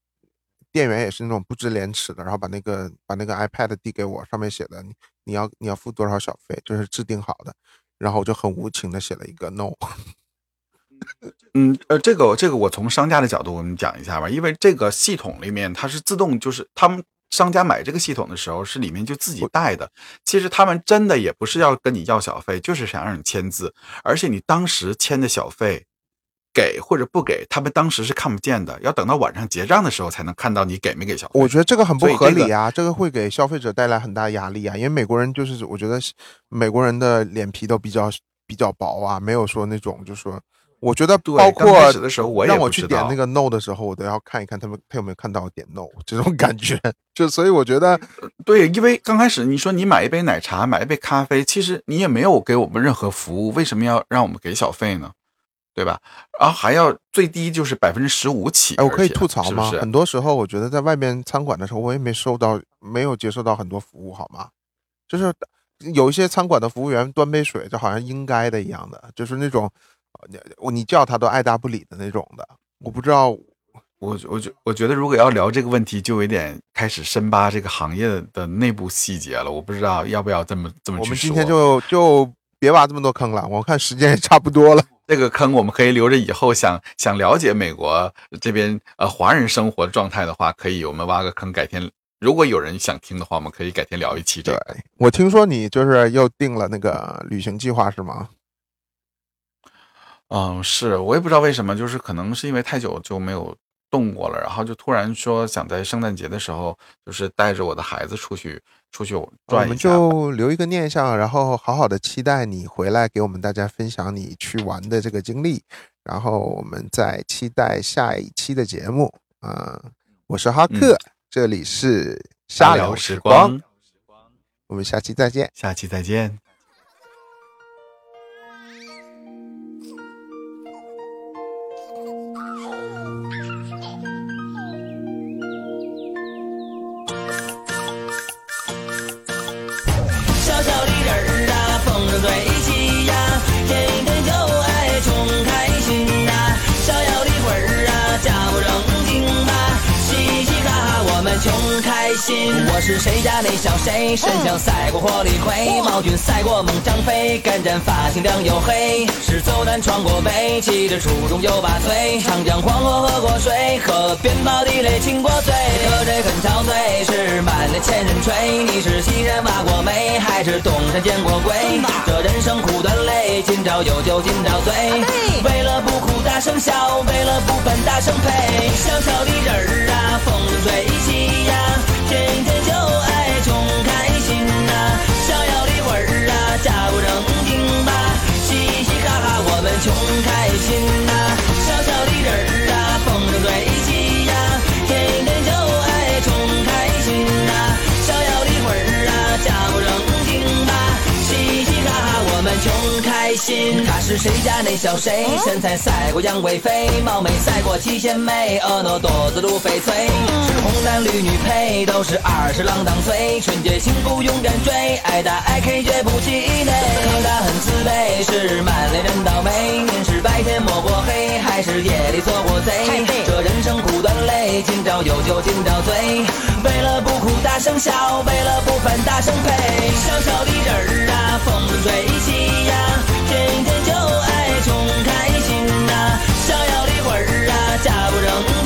店员也是那种不知廉耻的，然后把那个把那个 iPad 递给我，上面写的你你要你要付多少小费，就是制定好的，然后我就很无情的写了一个 no。
嗯呃，这个这个我从商家的角度我们讲一下吧，因为这个系统里面它是自动就是他们。商家买这个系统的时候，是里面就自己带的。其实他们真的也不是要跟你要小费，就是想让你签字。而且你当时签的小费，给或者不给，他们当时是看不见的，要等到晚上结账的时候才能看到你给没给小费。
我觉得这个很不合理啊，这个会给消费者带来很大压力啊。因为美国人就是，我觉得美国人的脸皮都比较比较薄啊，没有说那种就说。我觉得包括
的时候，我
让我去点那个 no 的时候，我都要看一看他们他有没有看到点 no 这种感觉。就所以我觉得，
对，因为刚开始你说你买一杯奶茶，买一杯咖啡，其实你也没有给我们任何服务，为什么要让我们给小费呢？对吧？然后还要最低就是百分之十五起。
哎，我可以吐槽吗？
是是
很多时候我觉得在外面餐馆的时候，我也没收到，没有接受到很多服务，好吗？就是有一些餐馆的服务员端杯水，就好像应该的一样的，就是那种。你我你叫他都爱答不理的那种的，我不知道，
我我觉我觉得如果要聊这个问题，就有点开始深扒这个行业的内部细节了。我不知道要不要这么这么去说。
我们今天就就别挖这么多坑了，我看时间也差不多了。
这个坑我们可以留着以后想想了解美国这边呃华人生活状态的话，可以我们挖个坑，改天如果有人想听的话，我们可以改天聊一期这
对
个。
我听说你就是又定了那个旅行计划是吗？
嗯，是我也不知道为什么，就是可能是因为太久就没有动过了，然后就突然说想在圣诞节的时候，就是带着我的孩子出去出去
我们
转一下吧。
就留一个念想，然后好好的期待你回来给我们大家分享你去玩的这个经历，然后我们再期待下一期的节目。啊、我是哈克，这里是瞎
瞎
聊
时
光，，我们下期再见。
下期再见。
我是谁家那小谁，身强赛过火力葵，毛俊赛过猛张飞，干战发型亮又黑，是走南闯过北，骑着初中就把嘴，长江黄河喝过水，河边宝地雷亲过嘴，喝这很憔悴，是满脸千人吹。你是西山挖过煤，还是东山见过鬼？这人生苦短累，今朝有酒今朝醉。为了不哭大声笑，为了不烦大声呸。小小的人儿啊，风筝吹起呀，天天就爱穷开心呐、逍遥的魂儿啊，假不正经吧，嘻嘻哈哈我们穷开心呐、小小的人儿啊，开心。他是谁家那小谁，身材赛过杨贵妃，貌美赛过七仙妹，婀娜多姿如翡翠，是红男绿女配，都是二十郎当岁，纯洁幸福勇敢追，爱打爱 K 绝不气馁。他很自卑，是满脸人倒霉，您是白天摸过黑，还是夜里做过贼？这人生苦短累，今朝有酒今朝醉，为了不哭大声笑，为了不烦大声呸。小小的人儿啊，风筝吹天天就爱穷开心呐，逍遥的魂儿啊，假不争。